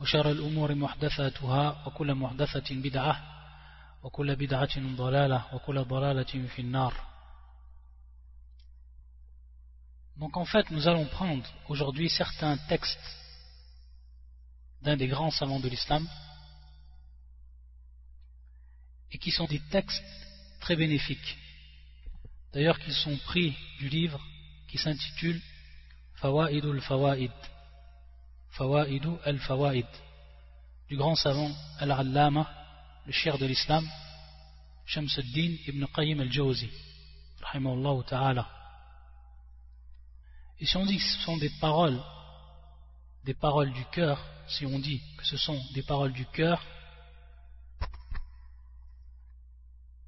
وشر الأمور محدثاتها وكل محدثة بدعة وكل بدعة ضلالة وكل ضلالة في النار Donc en fait, nous allons prendre aujourd'hui certains textes d'un des grands savants de l'islam et qui sont des textes très bénéfiques. D'ailleurs, qui sont pris du livre qui s'intitule Fawa'idul Fawa'id. Fawa'idu al-Fawa'id. Du grand savant Al-Allama, le cher de l'islam, Shamsuddin ibn Qayyim al-Jawzi. Rahimahullah ta'ala. Et si on dit que ce sont des paroles, des paroles du cœur, si on dit que ce sont des paroles du cœur,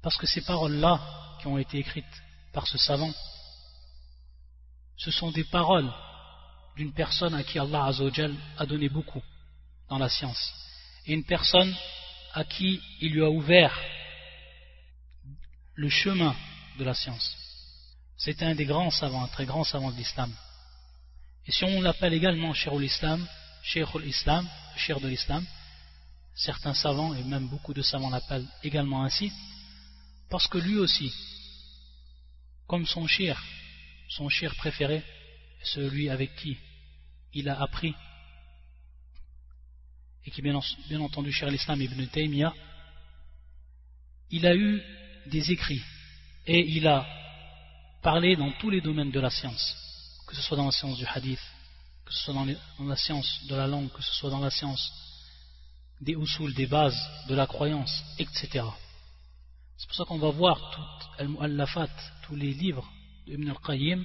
parce que ces paroles-là qui ont été écrites par ce savant, ce sont des paroles d'une personne à qui Allah Azzawajal a donné beaucoup dans la science, et une personne à qui il lui a ouvert le chemin de la science. C'est un des grands savants, un très grand savant de l'islam. Et si on l'appelle également Sheikhul Islam, Sheikhul Islam, cher de l'islam, certains savants, et même beaucoup de savants l'appellent également ainsi, parce que lui aussi, comme son cher, son cher préféré, celui avec qui il a appris, et qui bien, entendu cher l'islam ibn Taymiyyah, il a eu des écrits, et il a parlé dans tous les domaines de la science, que ce soit dans la science du hadith, que ce soit dans, la science de la langue, que ce soit dans la science des usul, des bases de la croyance, etc. C'est pour ça qu'on va voir toutes al-mu'allafat, tous les livres d'Ibn al-Qayyim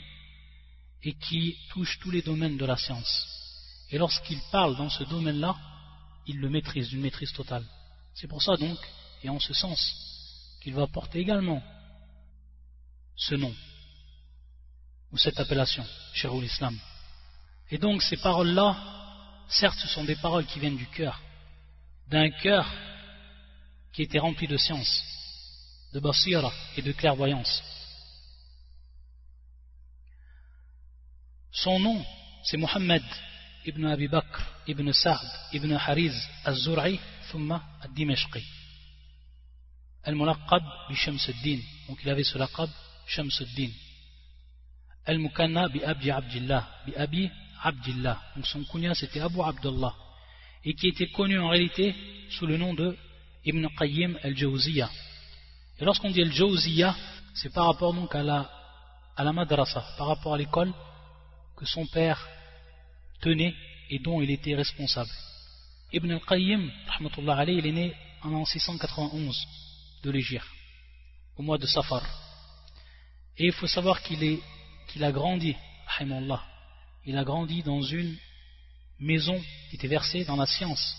et qui touchent tous les domaines de la science. Et lorsqu'il parle dans ce domaine-là, il le maîtrise d'une maîtrise totale. C'est pour ça donc, et en ce sens, qu'il va porter également ce nom, ou cette appellation, Sherul Islam. Et donc ces paroles-là, certes ce sont des paroles qui viennent du cœur, d'un cœur qui était rempli de science, de basira et de clairvoyance. Son nom, c'est Muhammad ibn Abi Bakr ibn Sa'd ibn Hariz al-Zur'i thumma al-Dimashqi. Al-Mulaqab bi Shamsuddin. Donc il avait ce laqab Shamsuddin. Al-Mukanna bi Abi Abdillah. Bi Abi Abdillah. Donc son kunya c'était Abu Abdullah. Et qui était connu en réalité sous le nom de Ibn Qayyim al-Jawziyah. Et lorsqu'on dit al-Jawziyah, c'est par rapport donc à la, à la madrasa, par rapport à l'école que son père tenait et dont il était responsable. Ibn al-Qayyim, il est né en l'an 691 de l'Égypte, au mois de Safar. Et il faut savoir qu'il qu'il a grandi, il a grandi dans une maison qui était versée dans la science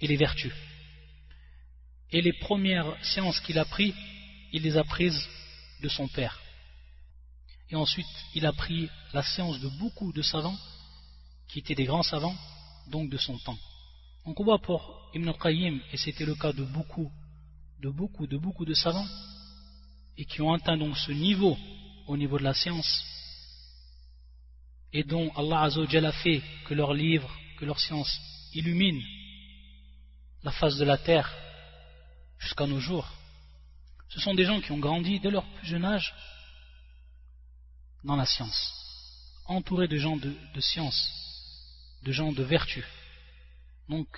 et les vertus. Et les premières sciences qu'il a prises, il les a prises de son père. Et ensuite, il a pris la science de beaucoup de savants, qui étaient des grands savants, donc de son temps. Donc on voit pour Ibn Qayyim, et c'était le cas de beaucoup, de beaucoup, de beaucoup de savants, et qui ont atteint donc ce niveau, au niveau de la science, et dont Allah Azzawajal a fait que leurs livres, que leur science illumine la face de la terre jusqu'à nos jours. Ce sont des gens qui ont grandi dès leur plus jeune âge dans la science, entourés de gens de, de science, de gens de vertu. Donc,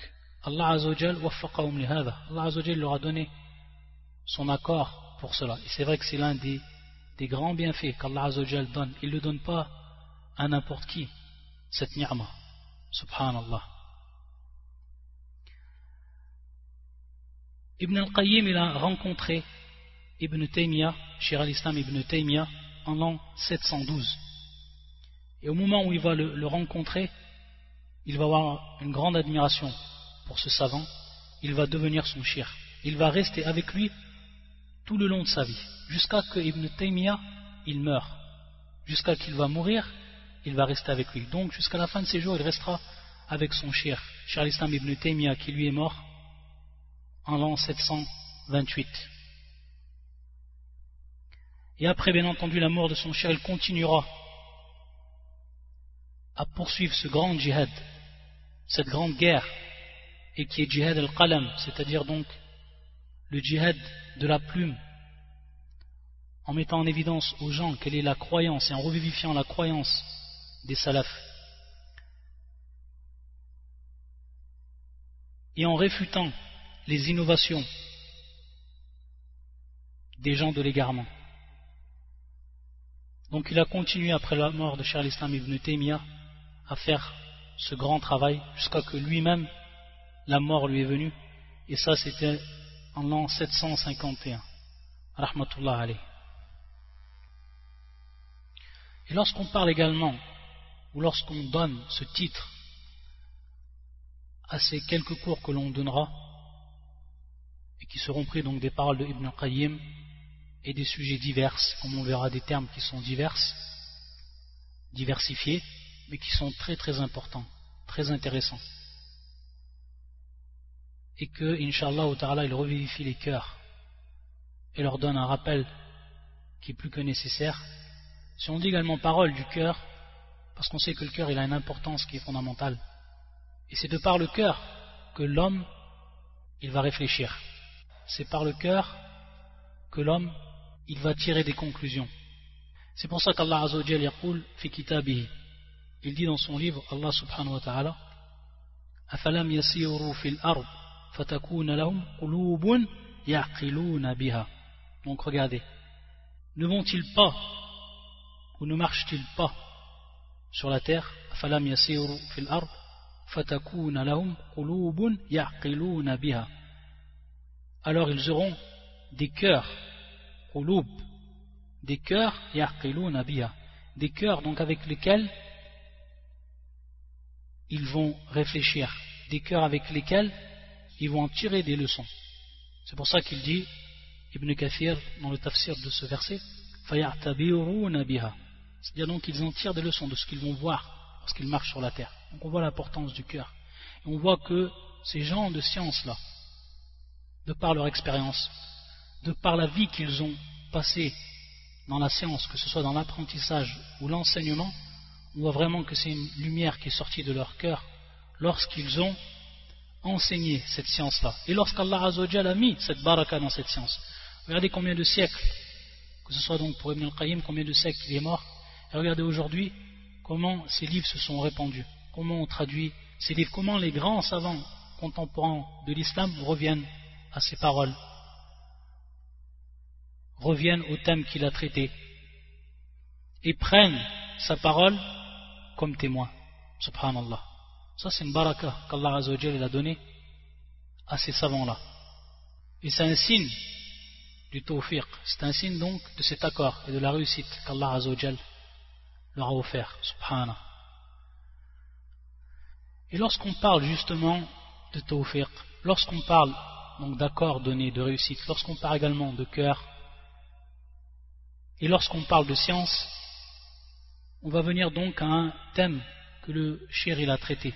Allah Azzawajal Allah Azzawajal leur a donné son accord pour cela. Et c'est vrai que c'est l'un des, des grands bienfaits qu'Allah Azzawajal donne. Il ne le donne pas à n'importe qui, cette ni'ma. Subhanallah. Ibn al-Qayyim il a rencontré Ibn Taymiyyah, Shir al-Islam Ibn Taymiyyah, en l'an 712. Et au moment où il va le, rencontrer, il va avoir une grande admiration pour ce savant, il va devenir son shir. Il va rester avec lui tout le long de sa vie, jusqu'à que Ibn Taymiyyah, il meurt. Jusqu'à qu'il va mourir, il va rester avec lui. Donc jusqu'à la fin de ses jours, il restera avec son shir, Charles Ibn Taymiyyah, qui lui est mort en l'an 728. Et après, bien entendu, la mort de son cher, il continuera à poursuivre ce grand djihad, cette grande guerre, et qui est djihad al-qalam, c'est-à-dire donc le djihad de la plume, en mettant en évidence aux gens quelle est la croyance et en revivifiant la croyance des salafs. Et en réfutant les innovations des gens de l'égarement. Donc il a continué après la mort de Charles Islam ibn Taymiyyah à faire ce grand travail jusqu'à que lui-même, la mort lui est venue. Et ça, c'était en l'an 751. Rahmatullah alayh. Et lorsqu'on parle également, ou lorsqu'on donne ce titre à ces quelques cours que l'on donnera, et qui seront pris donc des paroles de Ibn Qayyim, et des sujets divers, comme on verra des termes qui sont divers, diversifiés, mais qui sont très très importants, très intéressants. Et que, Inch'Allah, il revivifie les cœurs et leur donne un rappel qui est plus que nécessaire. Si on dit également parole du cœur, parce qu'on sait que le cœur il a une importance qui est fondamentale. Et c'est de par le cœur que l'homme il va réfléchir. C'est par le cœur que l'homme il va tirer des conclusions. C'est pour ça qu'Allah Azzawajal fi kitabihi. Il dit dans son livre, Allah subhanahu wa ta'ala, أفلم يسيروا في الأرض فتكون لهم قلوب يعقلون بها. Donc regardez, ne vont-ils pas ou ne marchent-ils pas sur la terre أفلم يسيروا في الأرض فتكون لهم قلوب يعقلون بها. Alors ils auront des cœurs des cœurs, des cœurs donc avec lesquels ils vont réfléchir, des cœurs avec lesquels ils vont en tirer des leçons. C'est pour ça qu'il dit, Ibn Kathir, dans le tafsir de ce verset, c'est-à-dire donc qu'ils en tirent des leçons de ce qu'ils vont voir lorsqu'ils marchent sur la terre. Donc on voit l'importance du cœur. Et on voit que ces gens de science-là, de par leur expérience, de par la vie qu'ils ont passée dans la science, que ce soit dans l'apprentissage ou l'enseignement, on voit vraiment que c'est une lumière qui est sortie de leur cœur lorsqu'ils ont enseigné cette science-là. Et lorsqu'Allah a mis cette baraka dans cette science. Regardez combien de siècles, que ce soit donc pour Ibn al-Qayyim, combien de siècles il est mort, et regardez aujourd'hui comment ces livres se sont répandus, comment on traduit ces livres, comment les grands savants contemporains de l'islam reviennent à ces paroles reviennent au thème qu'il a traité et prennent sa parole comme témoin. Subhanallah. Ça, c'est une baraka qu'Allah a donné à ces savants-là. Et c'est un signe du tawfiq. C'est un signe donc de cet accord et de la réussite qu'Allah leur a offert. Subhanallah. Et lorsqu'on parle justement de tawfiq, lorsqu'on parle donc d'accord donné, de réussite, lorsqu'on parle également de cœur, et lorsqu'on parle de science, on va venir donc à un thème que le cher il a traité,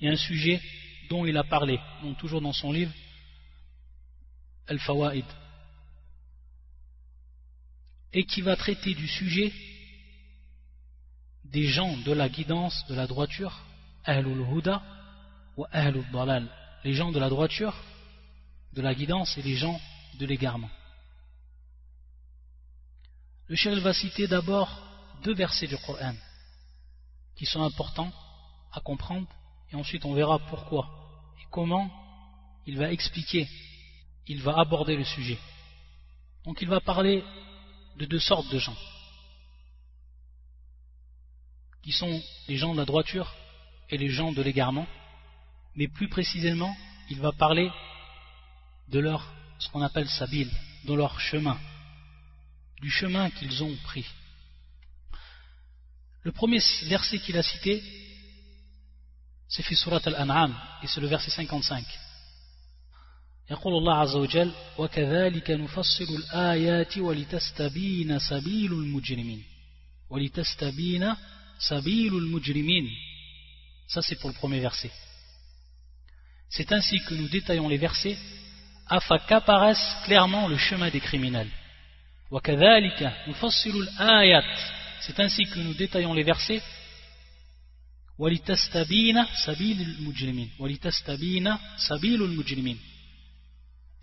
et un sujet dont il a parlé, donc toujours dans son livre Al-Fawaid, et qui va traiter du sujet des gens de la guidance, de la droiture, Ahlul Huda ou Ahlul Dalal, les gens de la droiture, de la guidance et les gens de l'égarement. Le cheikh va citer d'abord deux versets du Coran qui sont importants à comprendre et ensuite on verra pourquoi et comment il va expliquer, il va aborder le sujet. Donc il va parler de deux sortes de gens qui sont les gens de la droiture et les gens de l'égarement, mais plus précisément, il va parler de leur, ce qu'on appelle sabil, de leur chemin, du chemin qu'ils ont pris. Le premier verset qu'il a cité, c'est fi surat al-an'am et c'est le verset 55 يقول الله عز وجل وكذلك نفصل الآيات ولتستبين سبيل المجرمين ولتستبين سبيل المجرمين ça c'est pour le premier verset c'est ainsi que nous détaillons les versets afin qu'apparaisse clairement le chemin des criminels وكذلك نفصل الآيات c'est ainsi que nous détaillons les versets.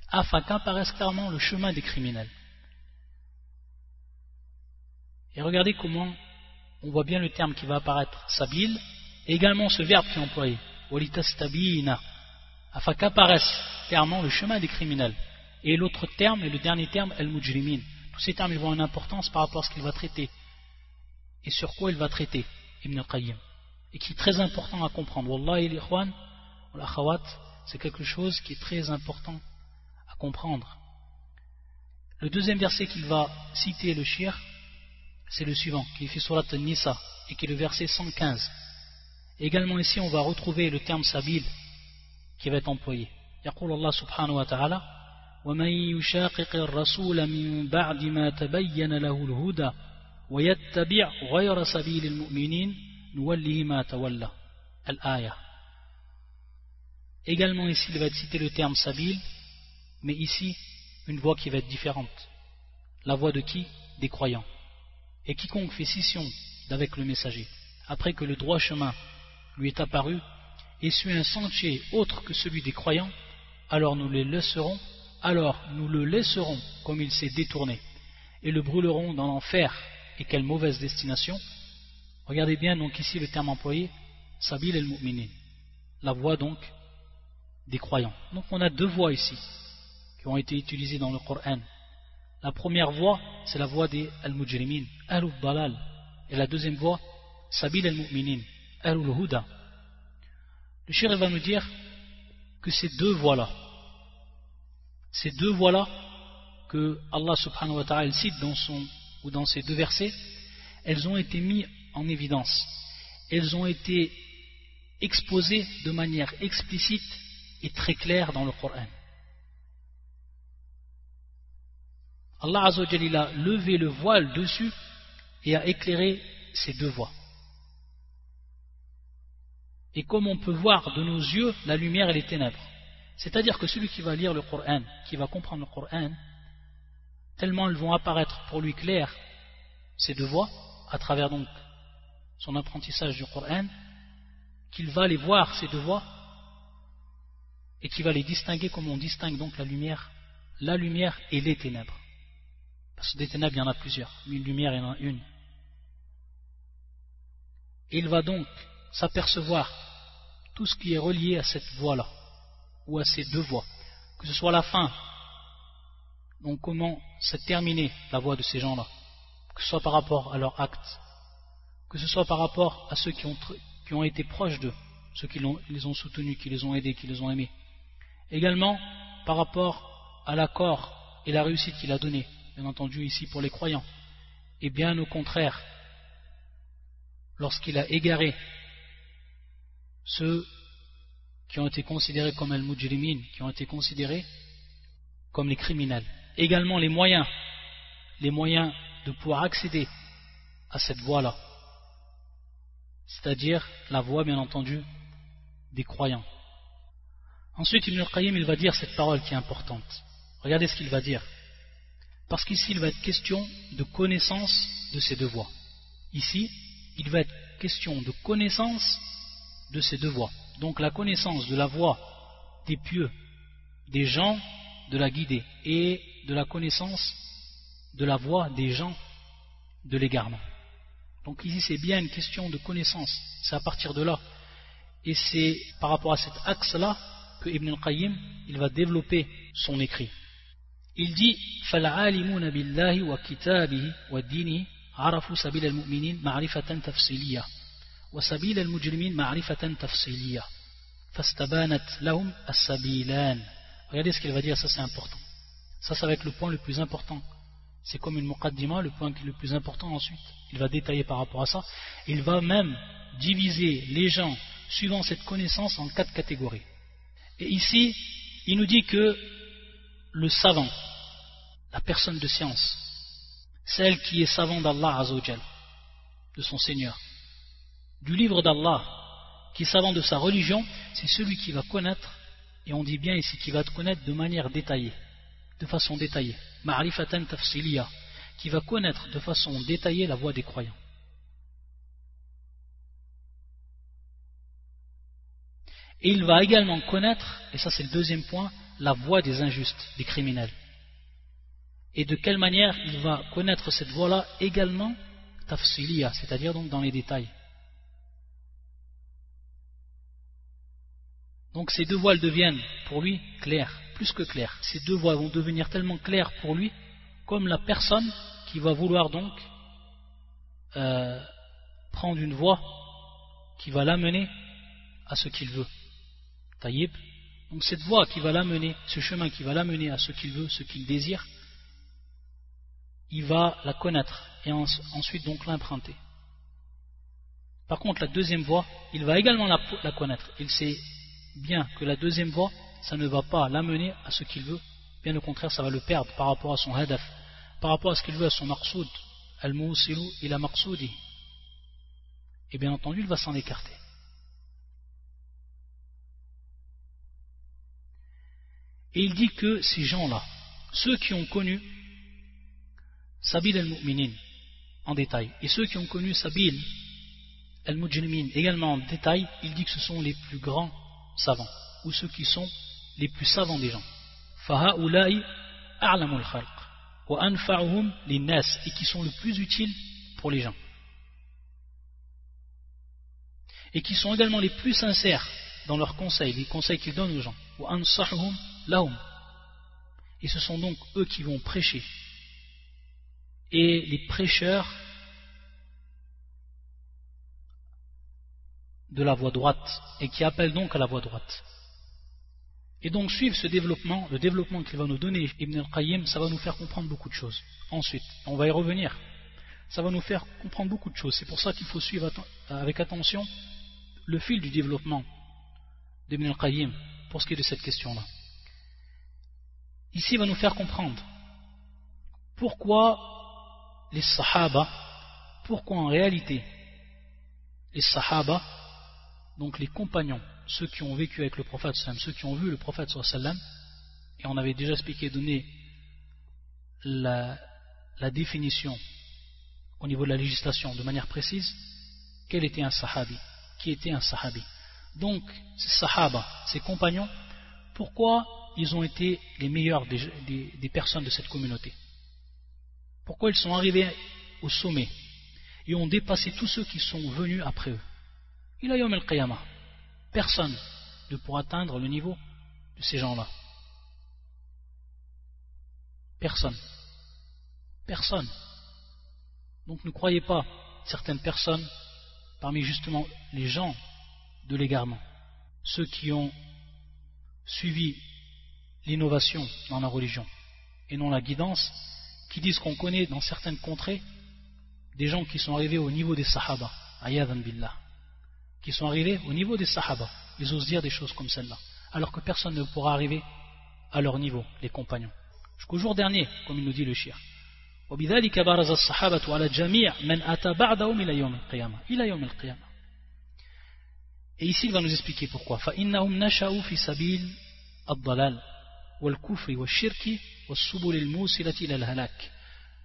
Afin qu'apparaisse clairement le chemin des criminels. Et regardez comment on voit bien le terme qui va apparaître, sabil, et également ce verbe qui est employé, walitastabina, afin qu'apparaisse clairement le chemin des criminels. Et l'autre terme, et le dernier terme, al-mujrimin, Tous ces termes ils vont une importance par rapport à ce qu'il va traiter. Et sur quoi il va traiter, Ibn al-Qayyim. Et qui est très important à comprendre. Wallahi, l'ikhwan, c'est quelque chose qui est très important comprendre. Le deuxième verset qu'il va citer le shir, c'est le suivant, qui est fait surat Nisa, et qui est le verset 115. également ici, on va retrouver le terme sabil qui va être employé. يقول الله سبحانه وتعالى ومن يشاقق الرسول من بعد ما تبين له الهدى ويتبع غير سبيل المؤمنين نوله ما تولى الآية Également ici, il va citer le terme sabil mais ici, une voix qui va être différente. La voix de qui Des croyants. Et quiconque fait scission d'avec le messager, après que le droit chemin lui est apparu, et suit un sentier autre que celui des croyants, alors nous les laisserons, alors nous le laisserons comme il s'est détourné, et le brûlerons dans l'enfer, et quelle mauvaise destination. Regardez bien donc ici le terme employé, Sabil el-Mu'minin, la voix donc des croyants. Donc on a deux voix ici, qui ont été utilisés dans le Coran. La première voie, c'est la voie des Al-Mujrimin, Al-Dalal. Et la deuxième voie, Sabil al-Mu'minin, Al-Huda. Le shir va nous dire que ces deux voies-là, ces deux voies-là que Allah subhanahu wa ta'ala cite dans, son, ou dans ces deux versets, elles ont été mises en évidence. Elles ont été exposées de manière explicite et très claire dans le Coran. Allah a levé le voile dessus et a éclairé ces deux voies. Et comme on peut voir de nos yeux la lumière et les ténèbres. C'est-à-dire que celui qui va lire le Coran, qui va comprendre le Coran, tellement elles vont apparaître pour lui claires ces deux voies, à travers donc son apprentissage du Coran, qu'il va les voir ces deux voies et qu'il va les distinguer comme on distingue donc la lumière, la lumière et les ténèbres. Parce que des ténèbres, il y en a plusieurs. Une lumière, il y en a une. il va donc s'apercevoir tout ce qui est relié à cette voie-là, ou à ces deux voies. Que ce soit la fin, donc comment s'est terminée la voie de ces gens-là, que ce soit par rapport à leur acte, que ce soit par rapport à ceux qui ont, qui ont été proches d'eux, ceux qui les ont soutenus, qui les ont aidés, qui les ont aimés. Également par rapport à l'accord et la réussite qu'il a donnée bien entendu ici pour les croyants, et bien au contraire, lorsqu'il a égaré ceux qui ont été considérés comme al-mujrimin, qui ont été considérés comme les criminels. Également les moyens, les moyens de pouvoir accéder à cette voie-là, c'est-à-dire la voie, bien entendu, des croyants. Ensuite, Ibn al-Qayyim, il va dire cette parole qui est importante. Regardez ce qu'il va dire. Parce qu'ici, il va être question de connaissance de ces deux voies. Ici, il va être question de connaissance de ces deux voies Donc la connaissance de la voie des pieux, des gens de la guidée, et de la connaissance de la voie des gens de l'égarement. Donc ici, c'est bien une question de connaissance. C'est à partir de là. Et c'est par rapport à cet axe-là que Ibn al-Qayyim, il va développer son écrit. Il dit فالعالمون بالله وكتابه ودينه عرفوا سبيل المؤمنين معرفة تفصيلية وسبيل المجرمين معرفة تفصيلية فاستبانت لهم السبيلان Regardez ce qu'il va dire, ça c'est important. Ça, ça va être le point le plus important. C'est comme une muqaddima, le point qui est le plus important ensuite. Il va détailler par rapport à ça. Il va même diviser les gens suivant cette connaissance en quatre catégories. Et ici, il nous dit que le savant, la personne de science, celle qui est savant d'Allah Azzawajal, de son Seigneur, du livre d'Allah, qui est savant de sa religion, c'est celui qui va connaître, et on dit bien ici qui va te connaître de manière détaillée, de façon détaillée, ma'rifatan tafsiliya, qui va connaître de façon détaillée la voie des croyants. Et il va également connaître, et ça c'est le deuxième point, la voie des injustes, des criminels. Et de quelle manière il va connaître cette voie-là également tafsiliya, c'est-à-dire donc dans les détails. Donc ces deux voies deviennent pour lui claires, plus que claires. Ces deux voies vont devenir tellement claires pour lui comme la personne qui va vouloir donc euh, prendre une voie qui va l'amener à ce qu'il veut. Taïb. Donc cette voie qui va l'amener, ce chemin qui va l'amener à ce qu'il veut, ce qu'il désire, il va la connaître et ensuite donc l'emprunter. Par contre, la deuxième voie, il va également la, la connaître. Il sait bien que la deuxième voie, ça ne va pas l'amener à ce qu'il veut, bien au contraire, ça va le perdre par rapport à son hadaf, par rapport à ce qu'il veut, à son maqsoud, al-mu'silu ila maqsoudi. Et bien entendu, il va s'en écarter. Et il dit que ces gens-là, ceux qui ont connu Sabil al-Mu'minin en détail, et ceux qui ont connu Sabil al-Mujrimin également en détail, il dit que ce sont les plus grands savants, ou ceux qui sont les plus savants des gens. et qui sont le plus utiles pour les gens. Et qui sont également les plus sincères dans leurs conseils, les conseils qu'ils donnent aux gens. Et ce sont donc eux qui vont prêcher. Et les prêcheurs de la voie droite et qui appelle donc à la voie droite. Et donc suivre ce développement, le développement qu'il va nous donner Ibn al-Qayyim, ça va nous faire comprendre beaucoup de choses. Ensuite, on va y revenir. Ça va nous faire comprendre beaucoup de choses. C'est pour ça qu'il faut suivre avec attention le fil du développement d'Ibn al-Qayyim pour ce qui est de cette question-là. Ici, il va nous faire comprendre pourquoi les Sahaba, pourquoi en réalité les Sahaba donc les compagnons, ceux qui ont vécu avec le prophète ceux qui ont vu le prophète et on avait déjà expliqué, donné la, définition au niveau de la législation de manière précise, quel était un sahabi, qui était un sahabi. Donc, ces sahaba, ces compagnons, pourquoi ils ont été les meilleurs des, personnes de cette communauté? Pourquoi ils sont arrivés au sommet et ont dépassé tous ceux qui sont venus après eux? Il a yom al Personne ne pourra atteindre le niveau de ces gens-là. Personne. Personne. Donc ne croyez pas certaines personnes parmi justement les gens de l'égarement, ceux qui ont suivi l'innovation dans la religion et non la guidance, qui disent qu'on connaît dans certaines contrées des gens qui sont arrivés au niveau des sahaba, ayadan billah qui sont arrivés au niveau des sahaba. Ils osent dire des choses comme celle-là. Alors que personne ne pourra arriver à leur niveau, les compagnons. Jusqu'au jour dernier, comme nous dit le shir. Et ici, il va nous expliquer pourquoi.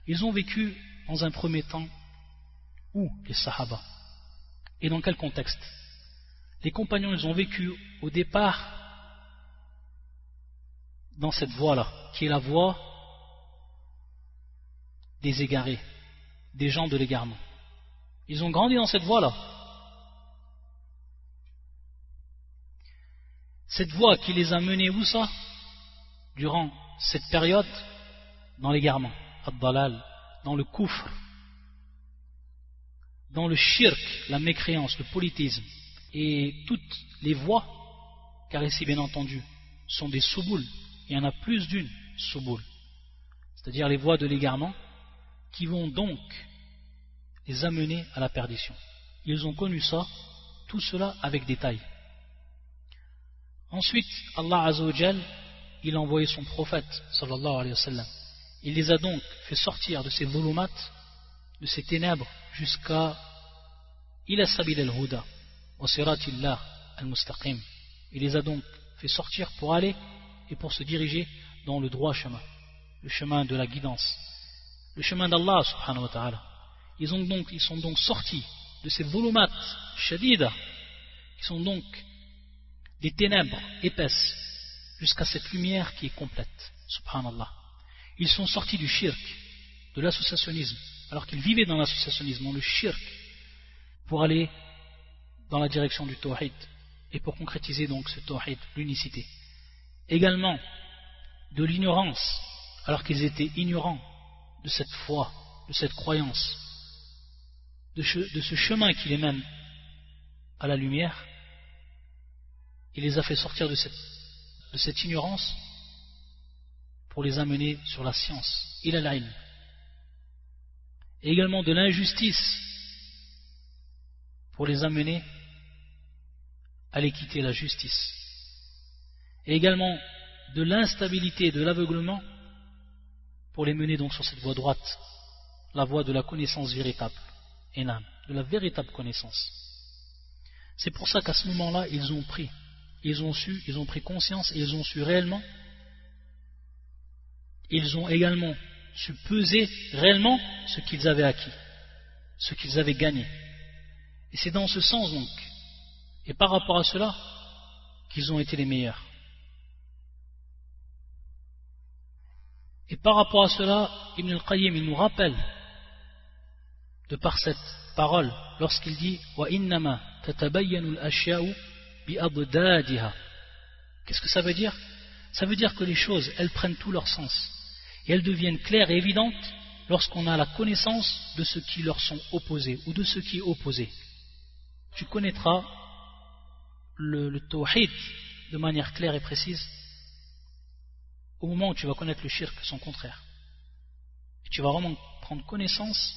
Ils ont vécu dans un premier temps où les sahaba? Et dans quel contexte? Les compagnons, ils ont vécu au départ dans cette voie-là, qui est la voie des égarés, des gens de l'égarement. Ils ont grandi dans cette voie-là. Cette voie qui les a menés où ça? Durant cette période, dans l'égarement, dans le coufre, dans le shirk, la mécréance, le politisme, et toutes les voies, car ici bien entendu, sont des souboules, il y en a plus d'une souboule, c'est-à-dire les voies de l'égarement, qui vont donc les amener à la perdition. Ils ont connu ça tout cela avec détail. Ensuite, Allah Azzawajal, il a envoyé son prophète, sallallahu alayhi wa sallam. Il les a donc fait sortir de ces volumates, de ces ténèbres, jusqu'à ila sabil al-huda, wa siratillah al-mustaqim. Il les a donc fait sortir pour aller et pour se diriger dans le droit chemin, le chemin de la guidance, le chemin d'Allah subhanahu wa ta'ala. Ils, ont donc, ils sont donc sortis de ces volumates shadida, qui sont donc des ténèbres épaisses, jusqu'à cette lumière qui est complète, subhanallah. Ils sont sortis du shirk, de l'associationnisme, alors qu'ils vivaient dans l'associationnisme, le shirk, pour aller dans la direction du tawhid, et pour concrétiser donc ce tawhid, l'unicité. Également, de l'ignorance, alors qu'ils étaient ignorants de cette foi, de cette croyance, de, ce chemin qui les mène à la lumière, il les a fait sortir de cette, de cette ignorance pour les amener sur la science, il a Et également de l'injustice pour les amener à l'équité et la justice. Et également de l'instabilité et de l'aveuglement pour les mener donc sur cette voie droite, la voie de la connaissance véritable, de la véritable connaissance. C'est pour ça qu'à ce moment-là, ils ont pris, ils ont su, ils ont pris conscience ils ont su réellement, ils ont également su peser réellement ce qu'ils avaient acquis, ce qu'ils avaient gagné. Et c'est dans ce sens donc, et par rapport à cela, qu'ils ont été les meilleurs. Et par rapport à cela, Ibn al-Qayyim, il nous rappelle, de par cette parole, lorsqu'il dit Wa Qu'est-ce que ça veut dire? Ça veut dire que les choses, elles prennent tout leur sens. Et elles deviennent claires et évidentes lorsqu'on a la connaissance de ce qui leur sont opposés ou de ce qui est opposé. Tu connaîtras le, le de manière claire et précise au moment où tu vas connaître le shirk, son contraire. Tu vas vraiment prendre connaissance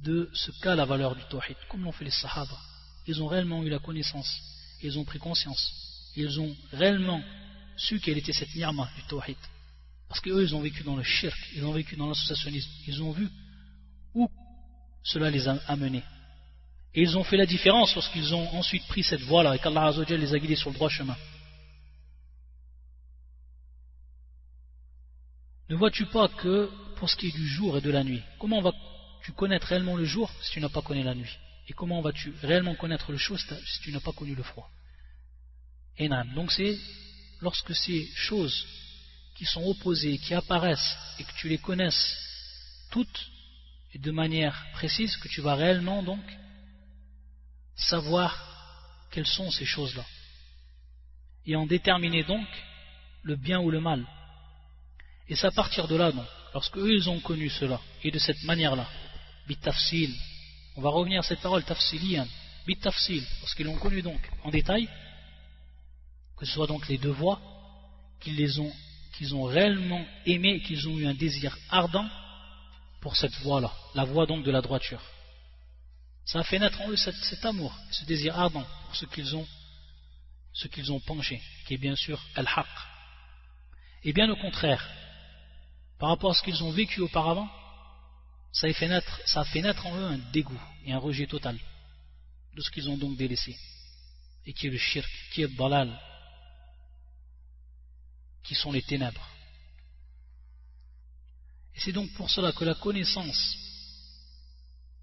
de ce qu'a la valeur du tawhid, comme l'ont fait les sahaba. Ils ont réellement eu la connaissance, ils ont pris conscience, ils ont réellement su quelle était cette ni'ma du tawhid. Parce qu'eux, ils ont vécu dans le shirk, ils ont vécu dans l'associationnisme, ils ont vu où cela les a amenés. Et ils ont fait la différence lorsqu'ils ont ensuite pris cette voie-là et qu'Allah les a guidés sur le droit chemin. Ne vois-tu pas que pour ce qui est du jour et de la nuit, comment vas-tu connaître réellement le jour si tu n'as pas connu la nuit? Et comment vas-tu réellement connaître le chaud si tu n'as pas connu le froid? Donc c'est lorsque ces choses qui sont opposées, qui apparaissent et que tu les connaisses toutes et de manière précise que tu vas réellement donc savoir quelles sont ces choses-là. Et en déterminer donc le bien ou le mal. Et c'est à partir de là, donc, lorsque eux ils ont connu cela, et de cette manière-là, bitafsil, on va revenir à cette parole tafsilian, bitafsil, parce qu'ils l'ont connu donc en détail, que ce soit donc les deux voies, qu'ils les ont, qu'ils ont réellement aimé, qu'ils ont eu un désir ardent pour cette voie-là, la voie donc de la droiture. Ça a fait naître en eux cet, amour, ce désir ardent pour ce qu'ils ont, ce qu'ils ont penché, qui est bien sûr al-haq. Et bien au contraire, par rapport à ce qu'ils ont vécu auparavant, ça a, fait naître, en eux un dégoût et un rejet total de ce qu'ils ont donc délaissé, et qui est le shirk, qui est le balal, qui sont les ténèbres. Et c'est donc pour cela que la connaissance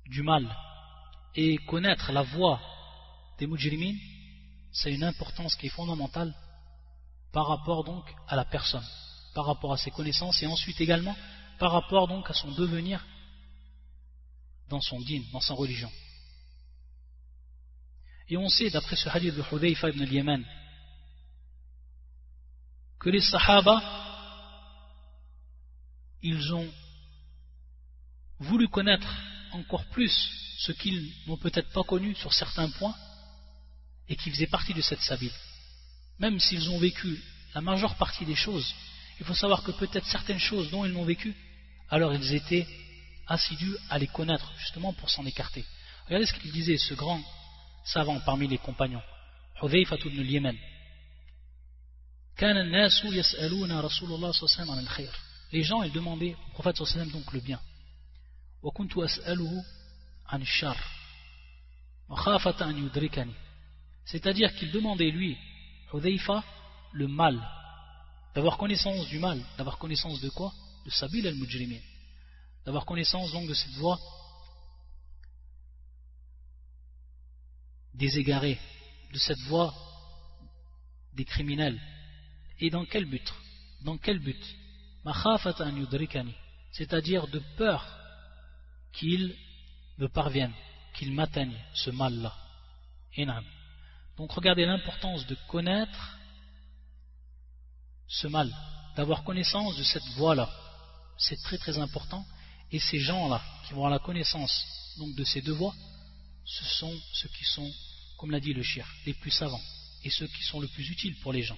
du mal et connaître la voie des mujrimin, c'est une importance qui est fondamentale par rapport donc à la personne par rapport à ses connaissances et ensuite également par rapport donc à son devenir dans son dîn, dans sa religion. Et on sait, d'après ce hadith de Hudayfa ibn al-Yaman, que les Sahaba, ils ont voulu connaître encore plus ce qu'ils n'ont peut-être pas connu sur certains points et qui faisaient partie de cette sabine. Même s'ils ont vécu la majeure partie des choses il faut savoir que peut-être certaines choses dont ils n'ont vécu, alors ils étaient assidus à les connaître, justement pour s'en écarter. Regardez ce qu'il disait, ce grand savant parmi les compagnons, Hudhayfa ibn al-Yemen. Les gens ils demandaient au prophète sallam le bien. C'est-à-dire qu'il demandait lui, Hudhayfa, le mal, d'avoir connaissance du mal, d'avoir connaissance de quoi? De Sabil al-Mujrimin, d'avoir connaissance donc de cette voie des égarés, de cette voie des criminels. Et dans quel but? Dans quel but? C'est-à-dire de peur qu'il me parvienne, qu'il m'atteigne ce mal-là. Donc regardez l'importance de connaître ce mal, d'avoir connaissance de cette voie-là. C'est très très important. Et ces gens-là, qui vont avoir la connaissance donc de ces deux voies, ce sont ceux qui sont, comme l'a dit le shir, les plus savants et ceux qui sont le plus utiles pour les gens.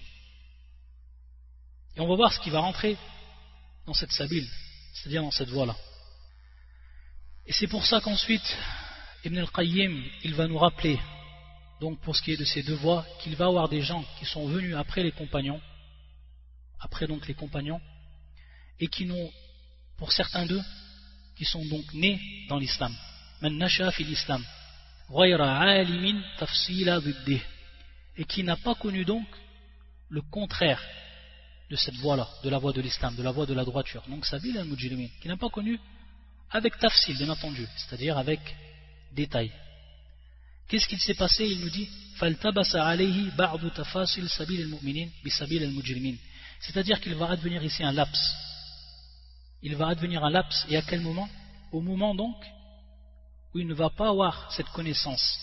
Et on va voir ce qui va rentrer dans cette sabile, c'est-à-dire dans cette voie-là. Et c'est pour ça qu'ensuite, Ibn al-Qayyim, il va nous rappeler, donc pour ce qui est de ces deux voies, qu'il va avoir des gens qui sont venus après les compagnons, après donc les compagnons, et qui n'ont, pour certains d'eux, qui sont donc nés dans l'islam. l'islam. Et qui n'a pas connu donc le contraire de cette voie-là, de la voie de l'islam, de la voie de la droiture. Donc Sabil al-Mujrimin, qui n'a pas connu avec tafsil, bien entendu, c'est-à-dire avec détail. Qu'est-ce qu'il s'est passé? Il nous dit c'est-à-dire qu'il va advenir ici un laps. Il va advenir un laps, et à quel moment? Au moment donc où il ne va pas avoir cette connaissance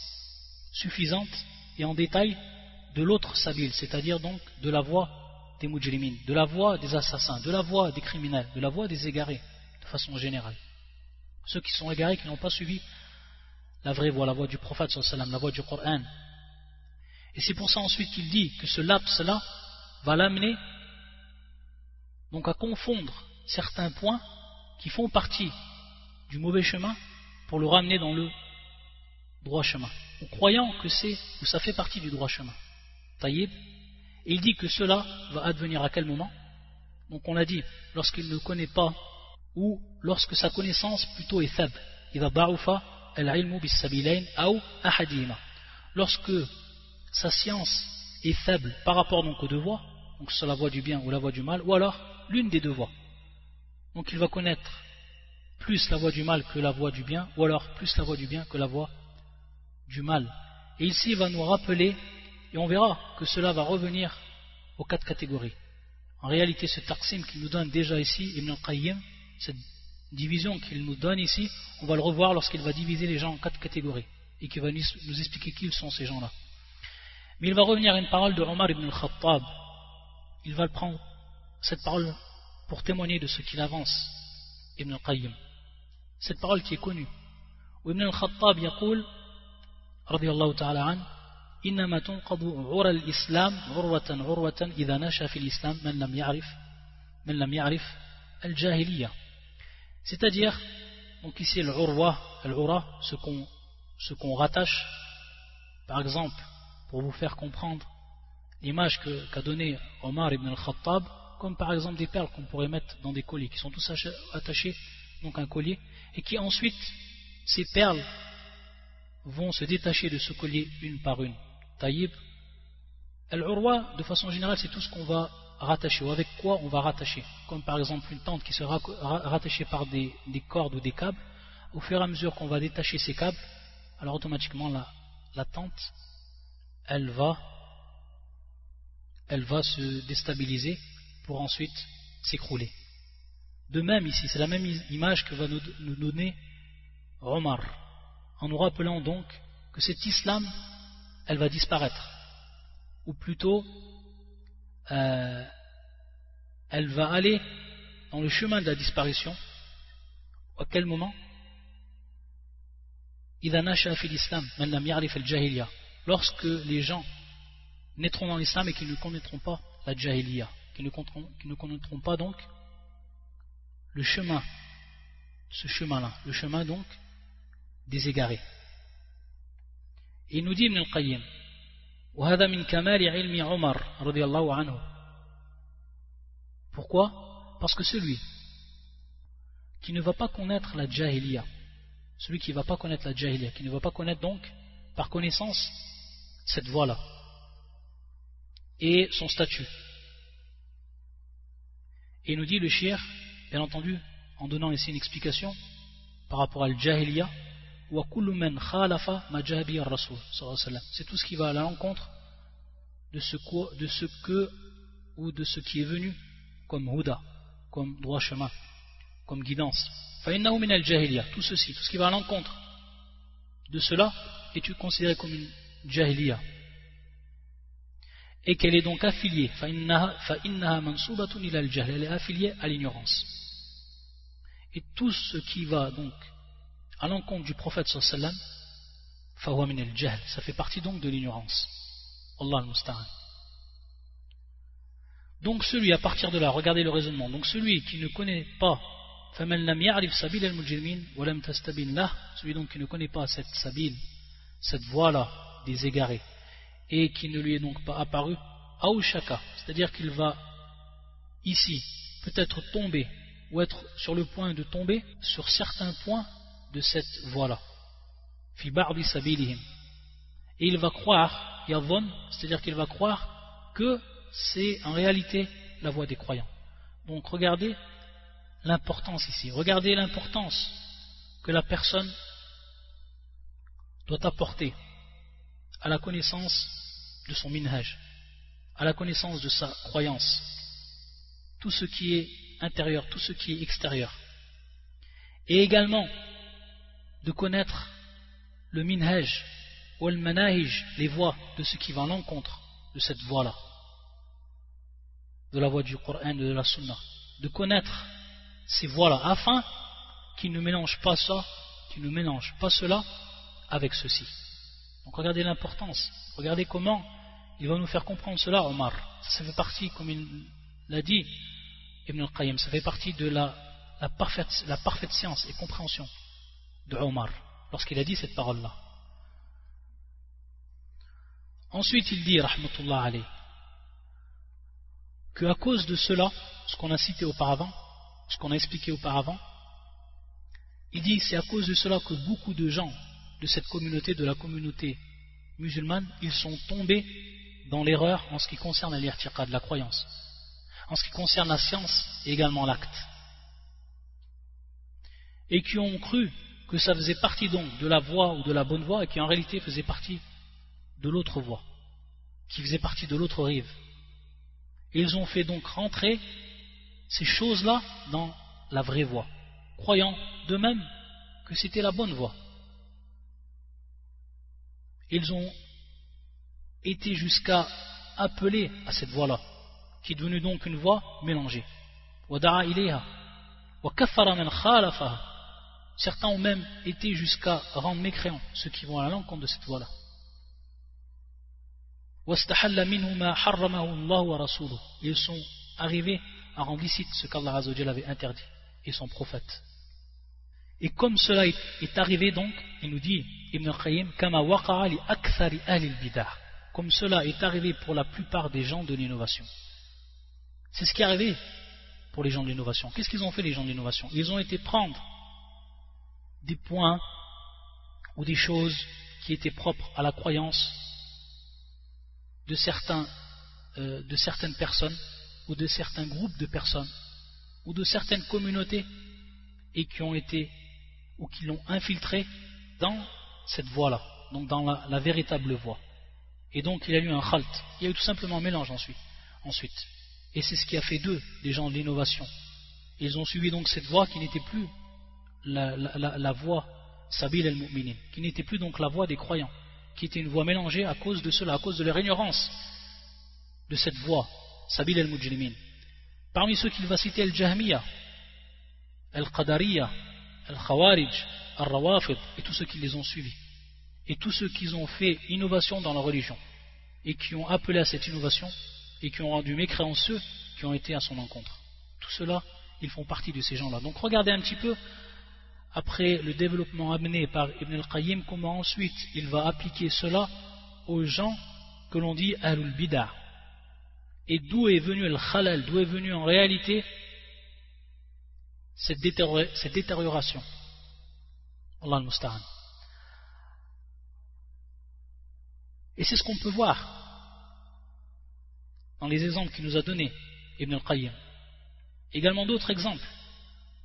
suffisante et en détail de l'autre sabil, c'est-à-dire donc de la voie des de la voie des assassins, de la voie des criminels, de la voie des égarés, de façon générale. Ceux qui sont égarés, qui n'ont pas suivi la vraie voie, la voie du prophète, la voie du Coran. Et c'est pour ça ensuite qu'il dit que ce laps-là va l'amener donc à confondre certains points qui font partie du mauvais chemin pour le ramener dans le droit chemin, en croyant que c'est ou ça fait partie du droit chemin. Taïb, il dit que cela va advenir à quel moment? Donc on l'a dit, lorsqu'il ne connaît pas ou lorsque sa connaissance plutôt est faible. Lorsque sa science est faible par rapport donc aux deux voies, donc soit la voie du bien ou la voie du mal, ou alors l'une des deux voies. Donc il va connaître plus la voie du mal que la voie du bien, ou alors plus la voie du bien que la voie du mal. Et ici il va nous rappeler, et on verra que cela va revenir aux quatre catégories. En réalité, ce taqsim qu'il nous donne déjà ici, Ibn al-Qayyim, cette division qu'il nous donne ici, on va le revoir lorsqu'il va diviser les gens en quatre catégories et qu'il va nous expliquer qui sont ces gens-là. Mais il va revenir à une parole de Omar ibn al-Khattab. Il va prendre, cette parole, pour témoigner de ce qu'il avance, Ibn al-Qayyim. Cette parole qui est connue. Où Ibn al-Khattab yaqul, radiallahu إنما تنقض عرى الإسلام عروة عروة إذا نشأ في الإسلام من لم يعرف من لم يعرف الجاهلية c'est-à-dire donc ici l'urwa l'ura ce qu'on ce qu'on rattache par exemple pour vous faire comprendre l'image qu'a donné Omar ibn al-Khattab comme par exemple des perles qu'on pourrait mettre dans des colliers qui sont tous attachés donc un collier et qui ensuite ces perles vont se détacher de ce collier une par une taïb al-urwa de façon générale c'est tout ce qu'on va rattacher ou avec quoi on va rattacher. Comme par exemple une tente qui sera rattachée par des, cordes ou des câbles. Au fur et à mesure qu'on va détacher ces câbles alors automatiquement la, tente elle va elle va se déstabiliser pour ensuite s'écrouler. De même ici, c'est la même image que va nous donner Omar, en nous rappelant donc que cet islam, elle va disparaître, ou plutôt, euh, elle va aller dans le chemin de la disparition. À quel moment? Lorsque les gens naîtront dans l'islam et qu'ils ne connaîtront pas la jahiliya, qu'ils ne, ne, connaîtront pas donc le chemin, ce chemin-là, le chemin donc des égarés. Et il nous dit Ibn al-Qayyim, وهذا من كمال علم عمر رضي الله عنه Pourquoi Parce que celui qui ne va pas connaître la jahiliya, celui qui ne va pas connaître la jahiliya, qui ne va pas connaître donc par connaissance cette voie-là et son statut. Et il nous dit le shir, bien entendu, en donnant ici une explication par rapport à al-jahiliya, c'est tout ce qui va à l'encontre de ce, que ou de ce qui est venu comme huda, comme droit chemin, comme guidance. Tout ceci, tout ce qui va à l'encontre de cela est considéré comme une jahiliya? Et qu'elle est donc affiliée elle est affiliée à l'ignorance. Et tout ce qui va donc à l'encontre du prophète sallam ça fait partie donc de l'ignorance. Allah al donc celui à partir de là regardez le raisonnement. Donc celui qui ne connaît pas celui donc qui ne connaît pas cette sabil cette voie là des égarés et qui ne lui est donc pas apparu c'est-à-dire qu'il va ici peut-être tomber ou être sur le point de tomber sur certains points de cette voie-là. Et il va croire, c'est-à-dire qu'il va croire que c'est en réalité la voie des croyants. Donc regardez l'importance ici, regardez l'importance que la personne doit apporter à la connaissance de son minhaj, à la connaissance de sa croyance, tout ce qui est intérieur, tout ce qui est extérieur. Et également de connaître le minhaj ou le manahij, les voies de ce qui va à l'encontre de cette voie-là, de la voie du Coran, de la Sunna, de connaître ces voies-là, afin qu'ils ne mélangent pas ça, qu'ils ne mélangent pas cela avec ceci. Donc regardez l'importance, regardez comment il va nous faire comprendre cela, Omar. Ça, fait partie, comme il l'a dit, Ibn al-Qayyim, ça fait partie de la parfaite science et compréhension de Omar, lorsqu'il a dit cette parole-là. Ensuite, il dit, rahmatullah alayh, que à cause de cela, ce qu'on a cité auparavant, ce qu'on a expliqué auparavant, il dit c'est à cause de cela que beaucoup de gens de cette communauté, de la communauté musulmane, ils sont tombés dans l'erreur en ce qui concerne de la croyance, en ce qui concerne la science et également l'acte. Et qui ont cru que ça faisait partie donc de la voie ou de la bonne voie et qui en réalité faisait partie de l'autre voie, qui faisait partie de l'autre rive. Et ils ont fait donc rentrer ces choses-là dans la vraie voie, croyant d'eux-mêmes que c'était la bonne voie. Ils ont été jusqu'à appeler à cette voie-là, qui est devenue donc une voie mélangée. Certains ont même été jusqu'à rendre mécréants ceux qui vont à l'encontre de cette voie-là. Ils sont arrivés à rendre licite ce qu'Allah avait interdit et son prophète. Et comme cela est arrivé donc, il nous dit Ibn Qayyim, comme cela est arrivé pour la plupart des gens de l'innovation. C'est ce qui est arrivé pour les gens de l'innovation. Qu'est-ce qu'ils ont fait les gens de l'innovation? Ils ont été prendre des points ou des choses qui étaient propres à la croyance de, certains, euh, de certaines personnes ou de certains groupes de personnes ou de certaines communautés et qui ont été ou qui l'ont infiltré dans cette voie-là, donc dans la véritable voie. Et donc il y a eu un khalt. Il y a eu tout simplement un mélange ensuite. ensuite. Et c'est ce qui a fait d'eux des gens de l'innovation. Ils ont suivi donc cette voie qui n'était plus la, la, voie Sabil al-Mu'minin, qui n'était plus donc la voie des croyants, qui était une voie mélangée à cause de cela, à cause de leur ignorance de cette voie, Sabil al-Mujrimin. Parmi ceux qu'il va citer, Al-Jahmiya, Al-Qadariya, Al-Khawarij, Al-Rawafid, et tous ceux qui les ont suivis et tous ceux qui ont fait innovation dans la religion et qui ont appelé à cette innovation et qui ont rendu mécréants ceux qui ont été à son encontre. Tout cela, ils font partie de ces gens-là. Donc regardez un petit peu après le développement amené par Ibn al-Qayyim, comment ensuite il va appliquer cela aux gens que l'on dit Ahlul Bid'ah? Et d'où est venu le khalal, d'où est venu en réalité cette, détérioration? Allah al Et c'est ce qu'on peut voir dans les exemples qu'il nous a donnés, Ibn al-Qayyim. Également d'autres exemples,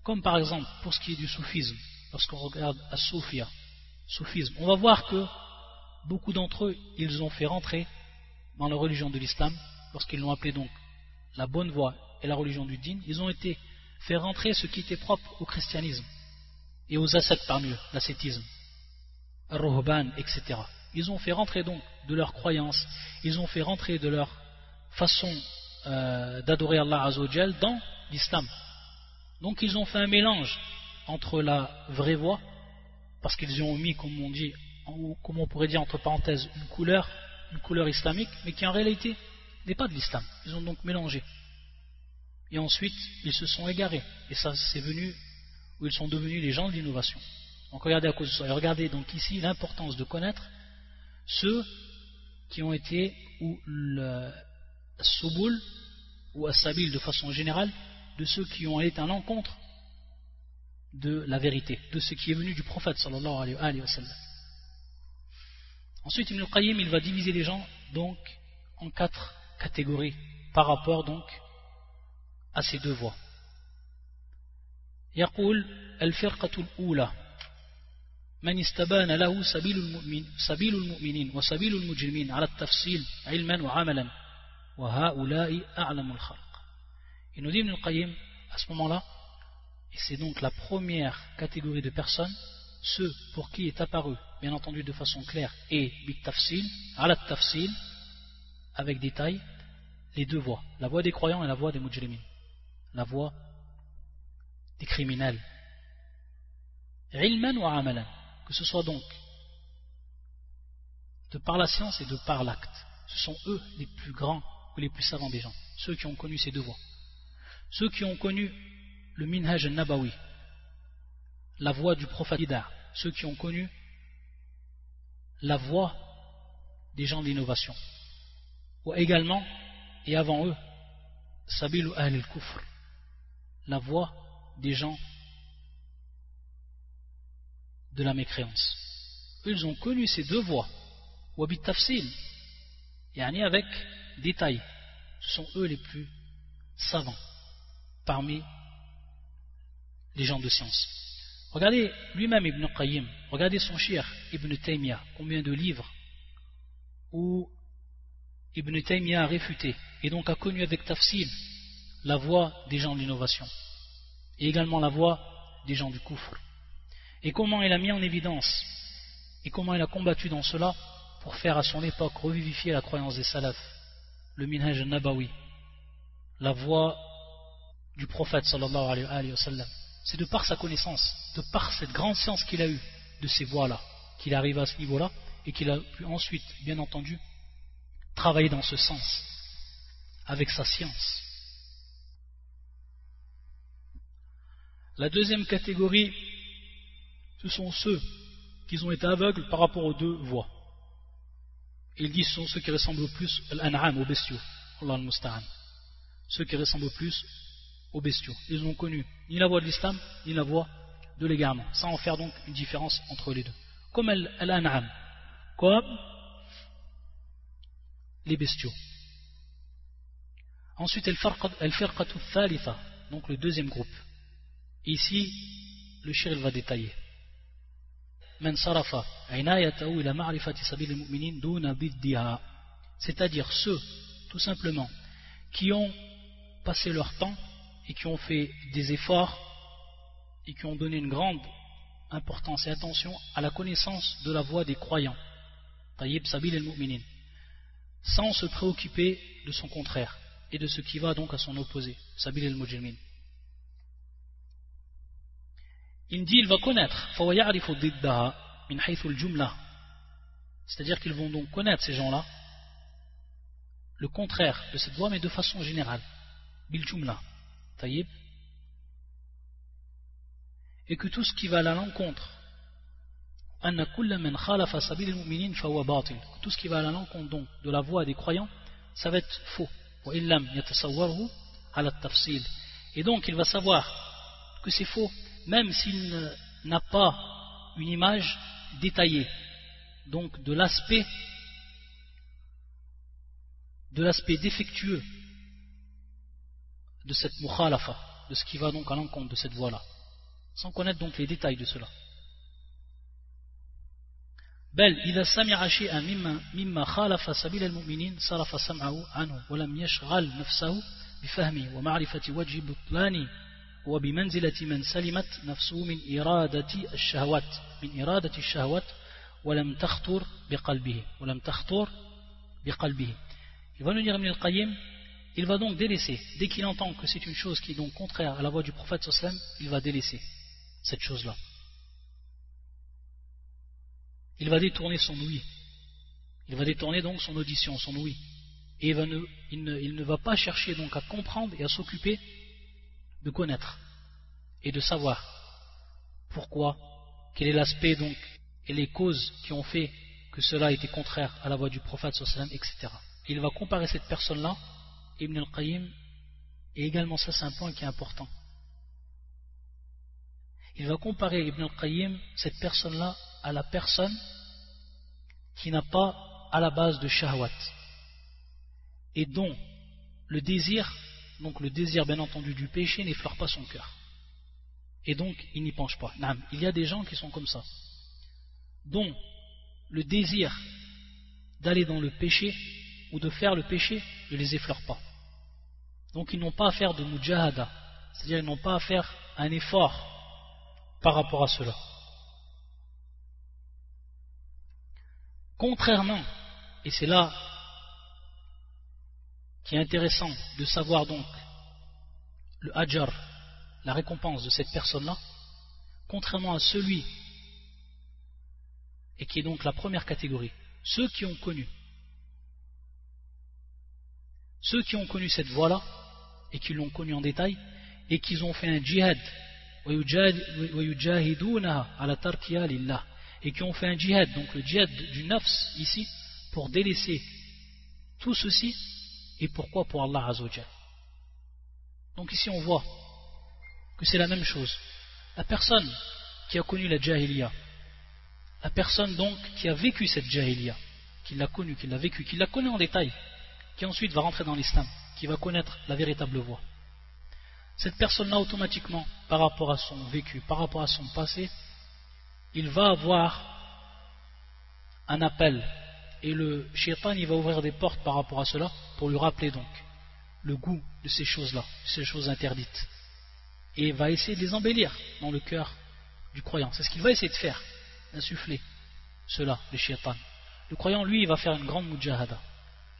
comme par exemple pour ce qui est du soufisme, lorsqu'on regarde à Soufia, soufisme, on va voir que beaucoup d'entre eux, ils ont fait rentrer dans la religion de l'islam, lorsqu'ils l'ont appelé donc la bonne voie et la religion du din, ils ont été fait rentrer ce qui était propre au christianisme et aux ascètes parmi eux, l'ascétisme, al etc. Ils ont fait rentrer donc de leur croyance, ils ont fait rentrer de leur façon euh, d'adorer Allah Azzawajal dans l'islam. Donc ils ont fait un mélange entre la vraie voie, parce qu'ils ont mis, comme on dit, comme on pourrait dire entre parenthèses, une couleur, une couleur islamique, mais qui en réalité n'est pas de l'islam. Ils ont donc mélangé. Et ensuite, ils se sont égarés. Et ça, c'est venu où ils sont devenus les gens de l'innovation. Donc regardez à cause de ça. Et regardez donc ici l'importance de connaître ceux qui ont été, ou le souboul, ou asabil de façon générale, de ceux qui ont été à l'encontre de la vérité, de ce qui est venu du prophète sallallahu alayhi wa sallam. Ensuite, Ibn Qayyim, il va diviser les gens donc en quatre catégories par rapport donc à ces deux voies. يقول الفرقة الأولى من استبان له سبيل المؤمن سبيل المؤمنين وسبيل المجرمين على التفصيل علما وعملا وهؤلاء أعلم الخلق il nous dit Ibn al-Qayyim à ce moment-là, et c'est donc la première catégorie de personnes, ceux pour qui est apparu, bien entendu de façon claire, et bit tafsil, ala tafsil, avec détail, les deux voies, la voie des croyants et la voie des mujrimin, la voie des criminels. Ilman ou amalan, que ce soit donc de par la science et de par l'acte. Ce sont eux les plus grands ou les plus savants des gens, ceux qui ont connu ces deux voies. Ceux qui ont connu le minhaj al-nabawi, la voie du prophète ceux qui ont connu la voie des gens d'innovation. Ou également, et avant eux, Sabil al-Kufr, la voie des gens de la mécréance. Ils ont connu ces deux voies, Wabit Tafsil, yani avec détail. Ce sont eux les plus savants parmi les gens de science. Regardez lui-même Ibn Qayyim, regardez son cher Ibn Taymiyyah, combien de livres où Ibn Taymiyyah a réfuté et donc a connu avec tafsil la voie des gens de l'innovation et également la voie des gens du kufr. Et comment il a mis en évidence et comment il a combattu dans cela pour faire à son époque revivifier la croyance des salafs, le minhaj nabawi, la voie du prophète sallallahu alayhi wa sallam. C'est de par sa connaissance, de par cette grande science qu'il a eue de ces voies-là, qu'il arrive à ce niveau-là et qu'il a pu ensuite, bien entendu, travailler dans ce sens, avec sa science. La deuxième catégorie, ce sont ceux qui ont été aveugles par rapport aux deux voies. Il dit ce sont ceux qui ressemblent plus à l'an'am, aux bestiaux. Allah al Ceux qui ressemblent plus aux bestiaux. Ils n'ont connu ni la voie de l'islam, ni la voie de l'égarement, sans en faire donc une différence entre les deux. Comme l'an'am, comme les bestiaux. Ensuite, el-firqatu thalitha, donc le deuxième groupe. ici, le shir va détailler. c'est-à-dire ceux, tout simplement, qui ont passé leur temps et qui ont fait des efforts et qui ont donné une grande importance et attention à la connaissance de la voie des croyants. Tayyib Sabil al-Mu'minin sans se préoccuper de son contraire et de ce qui va donc à son opposé, Sabil al-Mujrimin. Il dit il va connaître, c'est-à-dire qu'ils vont donc connaître ces gens-là, le contraire de cette voie, mais de façon générale, bil jumla, et que tout ce qui va à l'encontre tout ce qui va à l'encontre donc de la voie des croyants ça va être faux. Et donc il va savoir que c'est faux même s'il n'a pas une image détaillée. Donc de l'aspect de l'aspect défectueux de cette mukhalafa de ce qui va donc à l'encontre de cette voie-là sans connaître donc les détails de cela بل إذا سمع شيئا مما, مما خالف سبيل المؤمنين صرف سمعه عنه ولم يشغل نفسه بفهمه ومعرفة وجه بطلانه وبمنزلة من سلمت نفسه من إرادة الشهوات من إرادة الشهوات ولم تخطر بقلبه ولم تخطر بقلبه Il va nous dire Ibn al-Qayyim, il va donc délaisser, dès qu'il entend que c'est une chose qui est donc contraire à la voix du prophète sallam, il va délaisser cette chose-là. Il va détourner son ouïe. Il va détourner donc son audition, son ouïe. Et il, ne, il, ne, va pas chercher donc à comprendre et à s'occuper de connaître et de savoir pourquoi, quel est l'aspect donc et les causes qui ont fait que cela était contraire à la voix du prophète sallam, etc. il va comparer cette personne-là, Ibn al-Qayyim, et également ça c'est un point qui est important il va comparer Ibn al-Qayyim, cette personne-là, à la personne qui n'a pas à la base de shahwat et dont le désir, donc le désir bien entendu du péché n'effleure pas son cœur. Et donc il n'y penche pas. Il y a des gens qui sont comme ça, dont le désir d'aller dans le péché ou de faire le péché ne les effleure pas. Donc ils n'ont pas à faire de mujahada, c'est-à-dire ils n'ont pas à faire un effort par rapport à cela. Contrairement, et c'est là qui est intéressant de savoir donc le hajar, la récompense de cette personne-là, contrairement à celui, et qui est donc la première catégorie, ceux qui ont connu, ceux qui ont connu cette voie-là, et qui l'ont connue en détail, et qui ont fait un djihad et qui ont fait un djihad, donc le djihad du nafs ici, pour délaisser tout ceci, et pourquoi? Pour Allah Azzawajal. Donc ici on voit que c'est la même chose. La personne qui a connu la jahiliya, la personne donc qui a vécu cette jahiliya, qui l'a connue, qui l'a vécu, qui l'a connue en détail, qui ensuite va rentrer dans l'islam, qui va connaître la véritable voie cette personne-là automatiquement, par rapport à son vécu, par rapport à son passé, il va avoir un appel. Et le shaitan, il va ouvrir des portes par rapport à cela, pour lui rappeler donc le goût de ces choses-là, de ces choses interdites. Et il va essayer de les embellir dans le cœur du croyant. C'est ce qu'il va essayer de faire, d'insuffler cela, le shaitan. Le croyant, lui, il va faire une grande mujahada.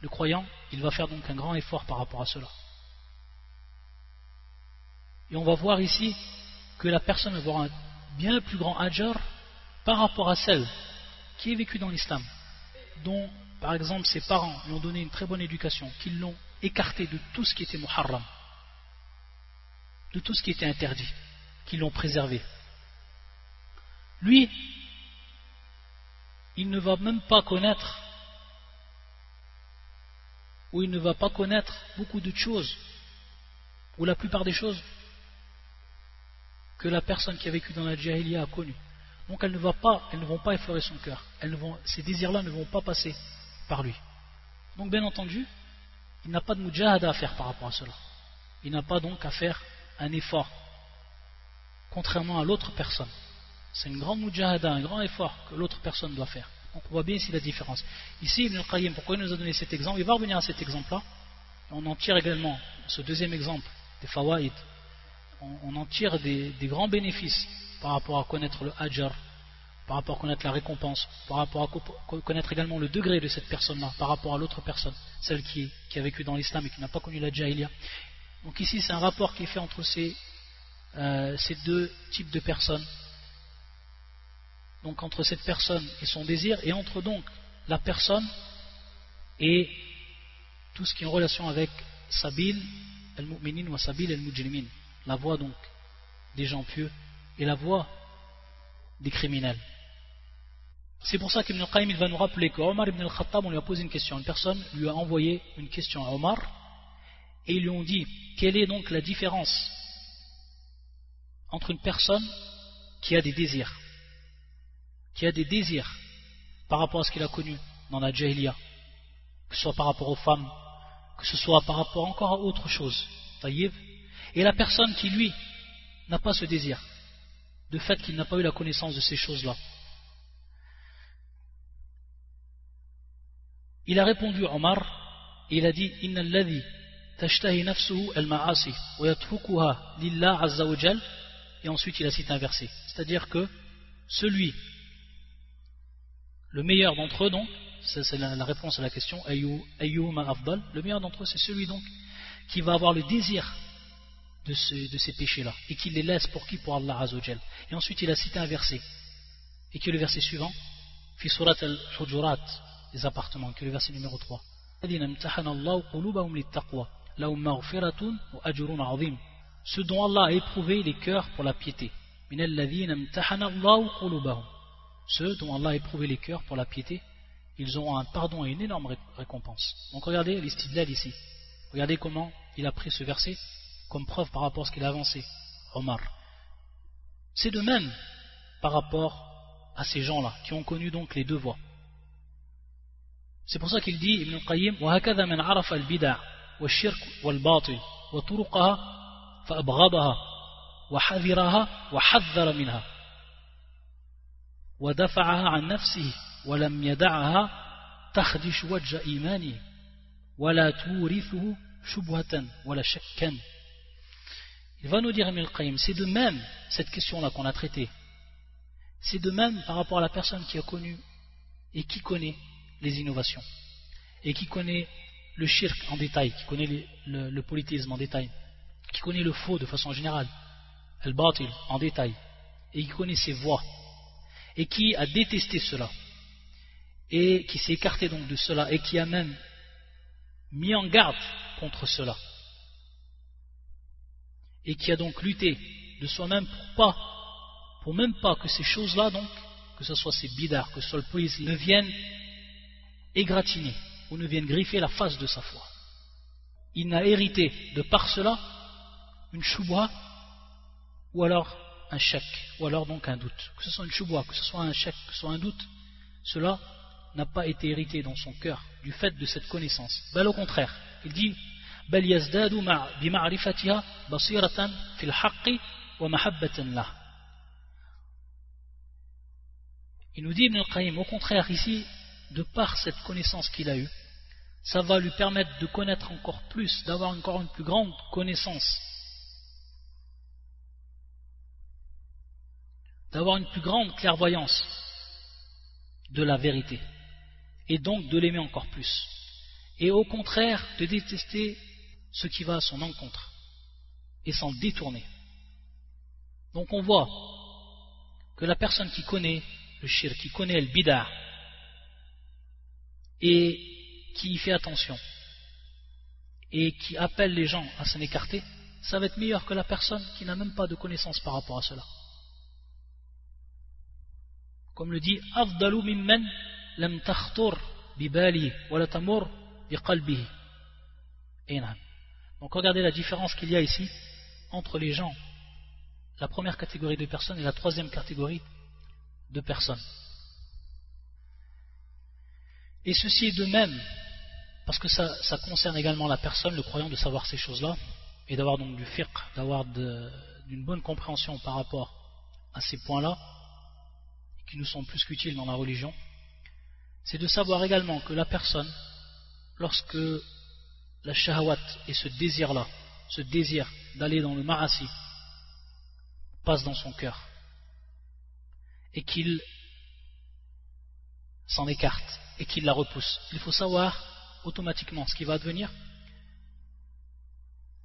Le croyant, il va faire donc un grand effort par rapport à cela. Et on va voir ici que la personne va avoir un bien plus grand ajar par rapport à celle qui est vécue dans l'islam, dont par exemple ses parents lui ont donné une très bonne éducation, qu'ils l'ont écarté de tout ce qui était muharram, de tout ce qui était interdit, qu'ils l'ont préservé. Lui, il ne va même pas connaître, ou il ne va pas connaître beaucoup de choses, ou la plupart des choses que la personne qui a vécu dans la jahiliya a connu. Donc elles ne, vont pas, elles ne vont pas effleurer son cœur. Ces désirs-là ne vont pas passer par lui. Donc bien entendu, il n'a pas de mujahada à faire par rapport à cela. Il n'a pas donc à faire un effort, contrairement à l'autre personne. C'est une grande mujahada, un grand effort que l'autre personne doit faire. On voit bien ici la différence. Ici, Ibn al-Qayyim, pourquoi il nous a donné cet exemple? Il va revenir à cet exemple-là. On en tire également ce deuxième exemple des fawaïd on, en tire des, grands bénéfices par rapport à connaître le hajar, par rapport à connaître la récompense, par rapport à connaître également le degré de cette personne-là, par rapport à l'autre personne, celle qui, a vécu dans l'islam et qui n'a pas connu la jahiliya. Donc ici, c'est un rapport qui est fait entre ces, euh, ces deux types de personnes. Donc entre cette personne et son désir, et entre donc la personne et tout ce qui est en relation avec Sabil, al-Mu'minin ou Sabil al-Mujrimin la voix donc des gens pieux et la voie des criminels. C'est pour ça qu'Ibn Qayyim va nous rappeler qu'Omar ibn al-Khattab, on lui a posé une question. Une personne lui a envoyé une question à Omar et ils lui ont dit quelle est donc la différence entre une personne qui a des désirs, qui a des désirs par rapport à ce qu'il a connu dans la Jahiliya, que ce soit par rapport aux femmes, que ce soit par rapport encore à autre chose, et la personne qui lui n'a pas ce désir, de fait qu'il n'a pas eu la connaissance de ces choses-là. Il a répondu Omar et il a dit Inna alladhi tashtahi nafsuhu al-ma'asi wa yatfukuha lillah azza et ensuite il a cité un verset. C'est-à-dire que celui, le meilleur d'entre eux donc, c'est la, réponse à la question le meilleur d'entre eux c'est celui donc qui va avoir le désir de, ces péchés-là et qui les laisse pour qui? Pour Allah azza wa jal. Et ensuite il a cité un verset et qui est le verset suivant? Fi surat al-hujurat les appartements, que le verset numéro 3. Ce dont Allah a éprouvé les cœurs pour la piété. Ceux dont Allah a éprouvé les cœurs pour la piété, ils auront un pardon et une énorme récompense. Donc regardez l'istidlal ici. Regardez comment il a pris ce verset comme preuve par rapport à ce qu'il a avancé, Omar. C'est de même par rapport à ces gens-là qui ont connu donc les deux voies. C'est pour ça qu'il dit, Ibn Qayyim, وهكذا من عرف البدع والشرك والباطل وطرقها فأبغضها وحذرها وحذر منها ودفعها عن نفسه ولم يدعها تخدش وجه إيمانه ولا تورثه شبهة ولا شكا Il va nous dire Ibn Qayyim, c'est de même cette question-là qu'on a traitée. C'est de même par rapport à la personne qui a connu et qui connaît les innovations et qui connaît le shirk en détail, qui connaît le, le, polythéisme en détail, qui connaît le faux de façon générale, le batil en détail, et qui connaît ses voies, et qui a détesté cela, et qui s'est écarté donc de cela, et qui a même mis en garde contre cela, et qui a donc lutté de soi-même pour pas, pour même pas que ces choses-là donc, que ce soit ces bidars, que ce soit le polythéisme, ne viennent égratigner ou ne vienne griffer la face de sa foi. Il n'a hérité de par cela une choubwa ou alors un chèque, ou alors donc un doute. Que ce soit une choubwa, que ce soit un chèque, que ce soit un doute, cela n'a pas été hérité dans son cœur du fait de cette connaissance. Bel au contraire, il dit il nous dit au contraire ici, de par cette connaissance qu'il a eue, ça va lui permettre de connaître encore plus, d'avoir encore une plus grande connaissance, d'avoir une plus grande clairvoyance de la vérité, et donc de l'aimer encore plus, et au contraire de détester ce qui va à son encontre, et s'en détourner. Donc on voit que la personne qui connaît le shir, qui connaît le bidar, et qui y fait attention et qui appelle les gens à s'en écarter, ça va être meilleur que la personne qui n'a même pas de connaissance par rapport à cela. Comme le dit Afdalu mimmen lam bibali wa tamur biqalbihi. Donc regardez la différence qu'il y a ici entre les gens, la première catégorie de personnes et la troisième catégorie de personnes. Et ceci est de même, parce que ça, concerne également la personne, le croyant, de savoir ces choses-là, et d'avoir donc du fiqh, d'avoir d'une bonne compréhension par rapport à ces points-là, qui nous sont plus qu'utiles dans la religion, c'est de savoir également que la personne, lorsque la shahawat et ce désir-là, ce désir d'aller dans le ma'asi, passe dans son cœur, et qu'il s'en écarte, et qu'il la repousse. Il faut savoir automatiquement ce qui va advenir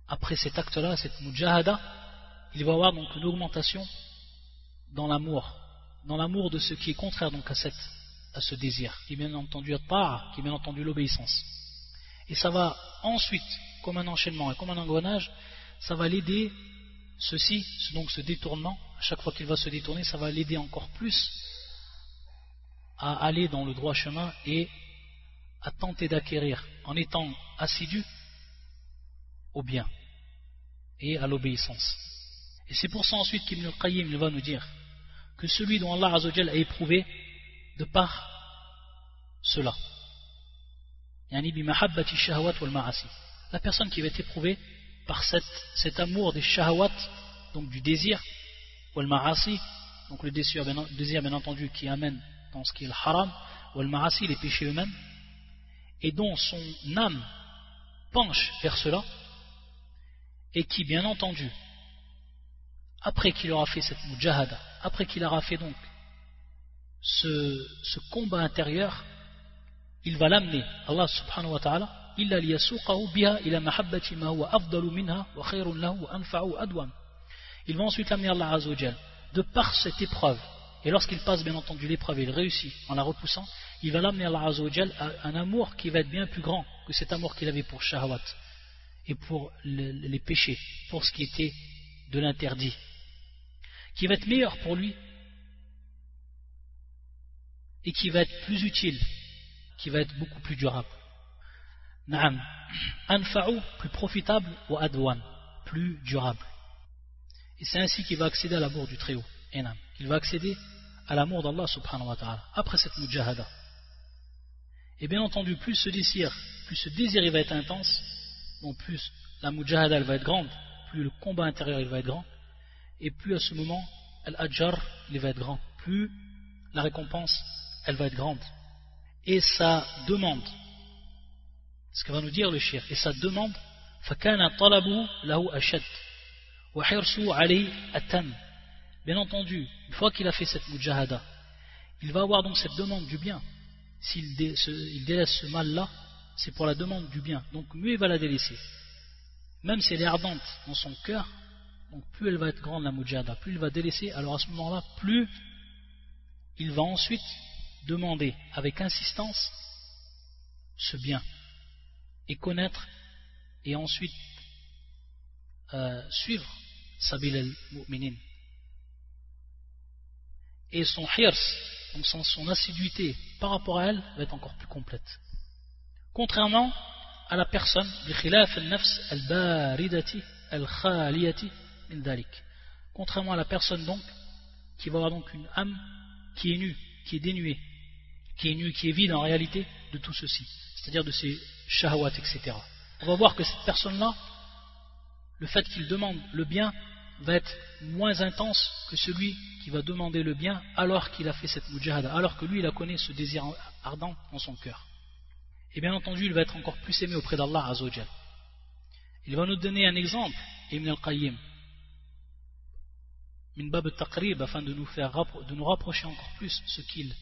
après cet acte-là, cette mujahada, il va y avoir donc une augmentation dans l'amour, dans l'amour de ce qui est contraire donc à, cette, à ce désir, qui est bien entendu part, qui est bien entendu l'obéissance. Et ça va ensuite, comme un enchaînement et comme un engrenage, ça va l'aider ceci, donc ce détournement, à chaque fois qu'il va se détourner, ça va l'aider encore plus à aller dans le droit chemin et à tenter d'acquérir, en étant assidu, au bien et à l'obéissance. Et c'est pour ça ensuite qu'Ibn al-Qayyim va nous dire que celui dont Allah a éprouvé de par cela. La personne qui va être éprouvée par cet amour des shahawat, donc du désir, ou donc le désir bien, entendu qui amène dans ce qui est le haram, ou les péchés eux-mêmes, et dont son âme penche vers cela, et qui bien entendu, après qu'il aura fait cette mujahada, après qu'il aura fait donc ce, combat intérieur, il va l'amener, Allah subhanahu wa ta'ala, il va ensuite l'amener Allah Azzawajal de par cette épreuve et lorsqu'il passe bien entendu l'épreuve et il réussit en la repoussant il va l'amener Allah Azzawajal à un amour qui va être bien plus grand que cet amour qu'il avait pour Shahawat et pour les péchés pour ce qui était de l'interdit qui va être meilleur pour lui et qui va être plus utile qui va être beaucoup plus durable. Naam. Anfa'u, plus profitable, ou adwan, plus durable. Et c'est ainsi qu'il va accéder à l'amour du Très-Haut. Il va accéder à l'amour d'Allah subhanahu wa ta'ala, après cette mujahada. Et bien entendu, plus ce désir, plus ce désir il va être intense, donc plus la mujahada elle va être grande, plus le combat intérieur il va être grand, et plus à ce moment, al-ajjar il va être grand, plus la récompense elle va être grande et sa demande. Ce que va nous dire le shir. Et sa demande, Bien entendu, une fois qu'il a fait cette mujahada, il va avoir donc cette demande du bien. S'il délaisse ce mal-là, c'est pour la demande du bien. Donc mieux il va la délaisser. Même si elle est ardente dans son cœur, donc plus elle va être grande la mujahada, plus il va délaisser, alors à ce moment-là, plus il va ensuite demander avec insistance ce bien et connaître et ensuite euh, suivre Sabil al-Mu'minin. Et son hirs, donc son, assiduité par rapport à elle, va être encore plus complète. Contrairement à la personne, contrairement à la personne donc, qui va avoir donc une âme qui est nue, qui est dénuée, qui est nu, qui est vide en réalité de tout ceci, c'est-à-dire de ces shahwat, etc. On va voir que cette personne-là, le fait qu'il demande le bien va être moins intense que celui qui va demander le bien alors qu'il a fait cette mujahada, alors que lui il a connu ce désir ardent dans son cœur. Et bien entendu, il va être encore plus aimé auprès d'Allah Azzawajal. Il va nous donner un exemple, Ibn al-Qayyim, min bab al-taqrib, afin de nous, faire, de nous rapprocher encore plus ce qu'il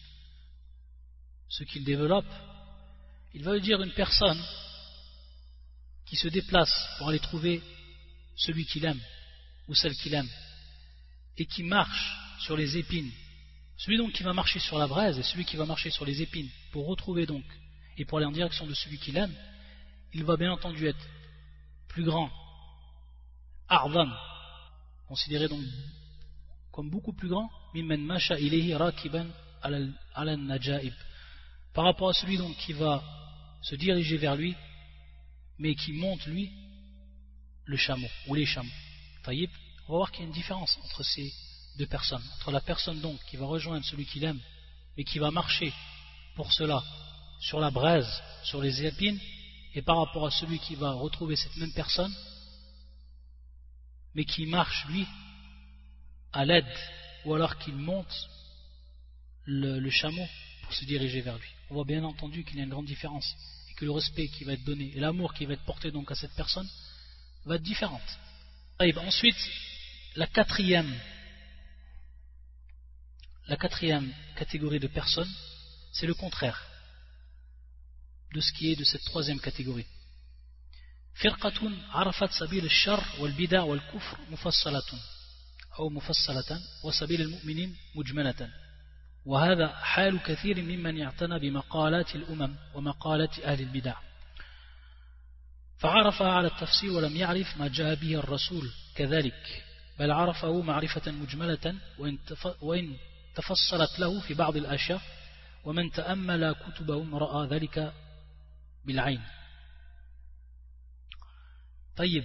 ce qu'il développe, il veut dire une personne qui se déplace pour aller trouver celui qu'il aime ou celle qu'il aime et qui marche sur les épines. Celui donc qui va marcher sur la braise et celui qui va marcher sur les épines pour retrouver donc et pour aller en direction de celui qu'il aime, il va bien entendu être plus grand, arvan, considéré donc comme beaucoup plus grand, par rapport à celui donc qui va se diriger vers lui, mais qui monte lui le chameau ou les chameaux. On va voir qu'il y a une différence entre ces deux personnes, entre la personne donc qui va rejoindre celui qu'il aime, mais qui va marcher pour cela sur la braise, sur les épines, et par rapport à celui qui va retrouver cette même personne, mais qui marche lui à l'aide, ou alors qu'il monte le chameau pour se diriger vers lui on voit bien entendu qu'il y a une grande différence et que le respect qui va être donné et l'amour qui va être porté donc à cette personne va être différente. ensuite, la quatrième, la quatrième catégorie de personnes, c'est le contraire de ce qui est de cette troisième catégorie. فرقة عرفت سبيل الشر والبدع والكفر مفصلة أو مفصلة وسبيل المؤمنين مجملة. وهذا حال كثير ممن يعتنى بمقالات الأمم ومقالات أهل البدع. فعرفها على التفسير ولم يعرف ما جاء به الرسول كذلك بل عرفه معرفة مجملة وإن تفصلت له في بعض الأشياء ومن تأمل كتبهم رأى ذلك بالعين. طيب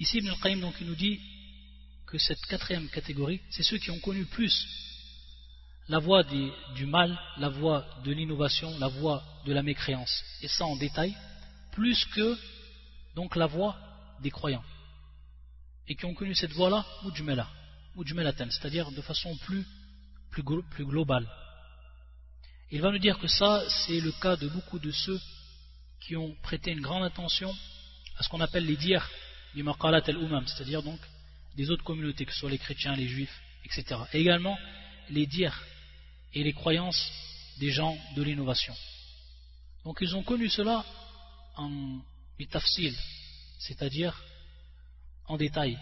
Ici, Ibn al-Qayyim donc, il nous dit que cette quatrième catégorie, c'est ceux qui ont connu plus. La voie du mal, la voie de l'innovation, la voie de la mécréance, et ça en détail, plus que donc la voie des croyants, et qui ont connu cette voie-là, mujmela, mujmelatan, c'est-à-dire de façon plus, plus, globale. Il va nous dire que ça, c'est le cas de beaucoup de ceux qui ont prêté une grande attention à ce qu'on appelle les dires du maqalat al-umam, c'est-à-dire donc des autres communautés, que ce soit les chrétiens, les juifs, etc. Et également les dires et les croyances des gens de l'innovation. Donc ils ont connu cela en bitafsil, c'est-à-dire en détail.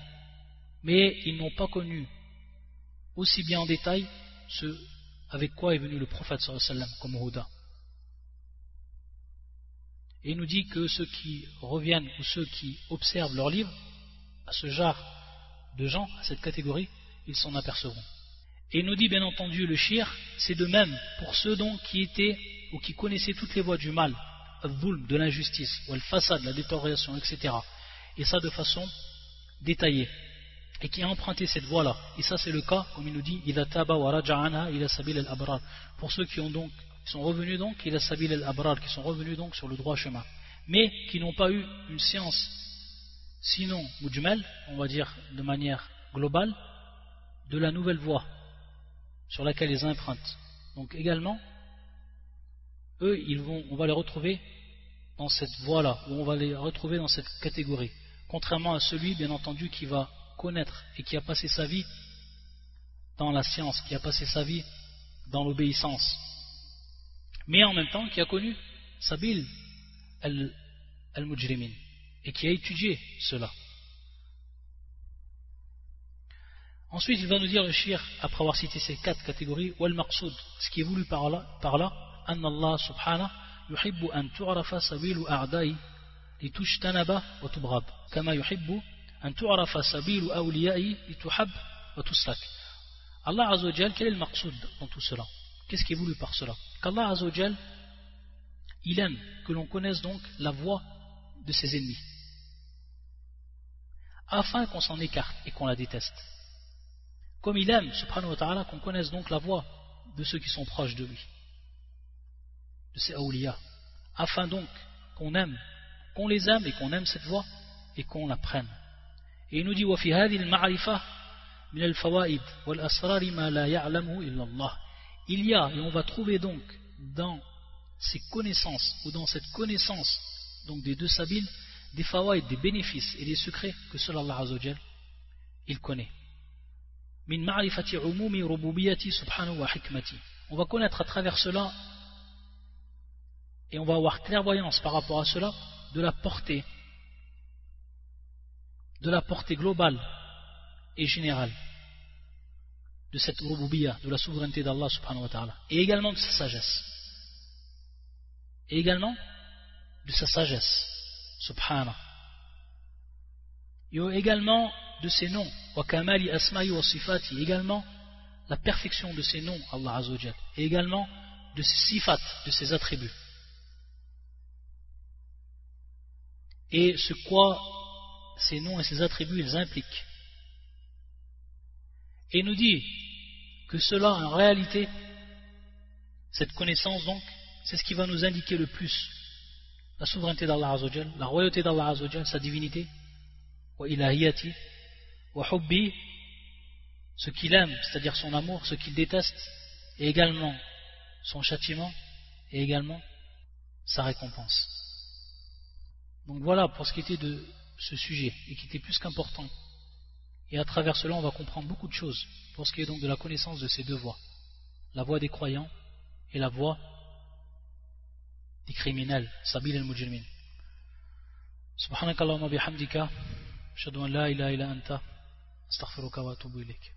Mais ils n'ont pas connu aussi bien en détail ce avec quoi est venu le prophète sallam comme Houda. Et il nous dit que ceux qui reviennent ou ceux qui observent leurs livres, à ce genre de gens, à cette catégorie, ils s'en apercevront. Et il nous dit bien entendu le shir, c'est de même pour ceux donc qui étaient ou qui connaissaient toutes les voies du mal, de l'injustice, ou le façade, la détérioration, etc. Et ça de façon détaillée. Et qui a emprunté cette voie-là. Et ça c'est le cas, comme il nous dit. Pour ceux qui ont donc qui sont revenus donc, qui sont revenus donc sur le droit chemin, mais qui n'ont pas eu une science, sinon mujmal, on va dire de manière globale, de la nouvelle voie sur laquelle ils empruntent. Donc également, eux, ils vont, on va les retrouver dans cette voie-là, ou on va les retrouver dans cette catégorie. Contrairement à celui, bien entendu, qui va connaître et qui a passé sa vie dans la science, qui a passé sa vie dans l'obéissance, mais en même temps qui a connu Sabil al-Mujrimin et qui a étudié cela. Ensuite, il va nous dire le shir, après avoir cité ces quatre catégories, wal maqsoud, ce qui est voulu par là, par là, an Allah subhanahu yuhibbu an tu'rafa sabilu a'dai litushtanaба wa tubrab, kama yuhibbu an tu'rafa sabilu awliyai lituhab wa tuslak. Allah Azza wa quel est le maqsoud dans tout cela? Qu'est-ce qui est voulu par cela? Qu'Allah Azzawajal, il aime que l'on connaisse donc la voix de ses ennemis, afin qu'on s'en écarte et qu'on la déteste. Comme il aime, subhanahu wa ta'ala, qu'on connaisse donc la voix de ceux qui sont proches de lui, de ses awliya, afin donc qu'on aime, qu'on les aime et qu'on aime cette voix et qu'on la prenne. Et il nous dit, وَفِي هَذِهِ الْمَعْرِفَةِ مِنَ الْفَوَائِدِ وَالْأَسْرَارِ مَا لَا يَعْلَمُهُ إِلَّا اللَّهِ il y a, et on va trouver donc dans ces connaissances, ou dans cette connaissance donc des deux sabines, des fawaïd, des bénéfices et des secrets que seul Allah Azzawajal, il connaît. Min ma'rifati umumi rububiyati subhanahu wa hikmati. On va connaître à travers cela, et on va avoir clairvoyance par rapport à cela, de la portée, de la portée globale et générale de cette rububiyya, de la souveraineté d'Allah subhanahu wa ta'ala, et également de sa sagesse. Et également de sa sagesse, subhanahu. Et également de ses noms, wa kamali asma'i wa sifati, également la perfection de ses noms, Allah azawajal, et également de ses sifat, de ses attributs. Et ce quoi ces noms et ces attributs ils impliquent. Et nous dit que cela, en réalité, cette connaissance donc, c'est ce qui va nous indiquer le plus la souveraineté d'Allah Azzawajal, la royauté d'Allah Azzawajal, sa divinité, wa ilahiyati, wa hubbi, ce qu'il aime, c'est-à-dire son amour, ce qu'il déteste, et également son châtiment, et également sa récompense. Donc voilà pour ce qui était de ce sujet, et qui était plus qu'important. Et à travers cela, on va comprendre beaucoup de choses pour ce qui est donc de la connaissance de ces deux voies. La voie des croyants et la voie des criminels. Sabil al-Mujrimin. سبحانك اللهم bihamdika. أشهد أن لا إله إلا أنت أستغفرك وأتوب إليك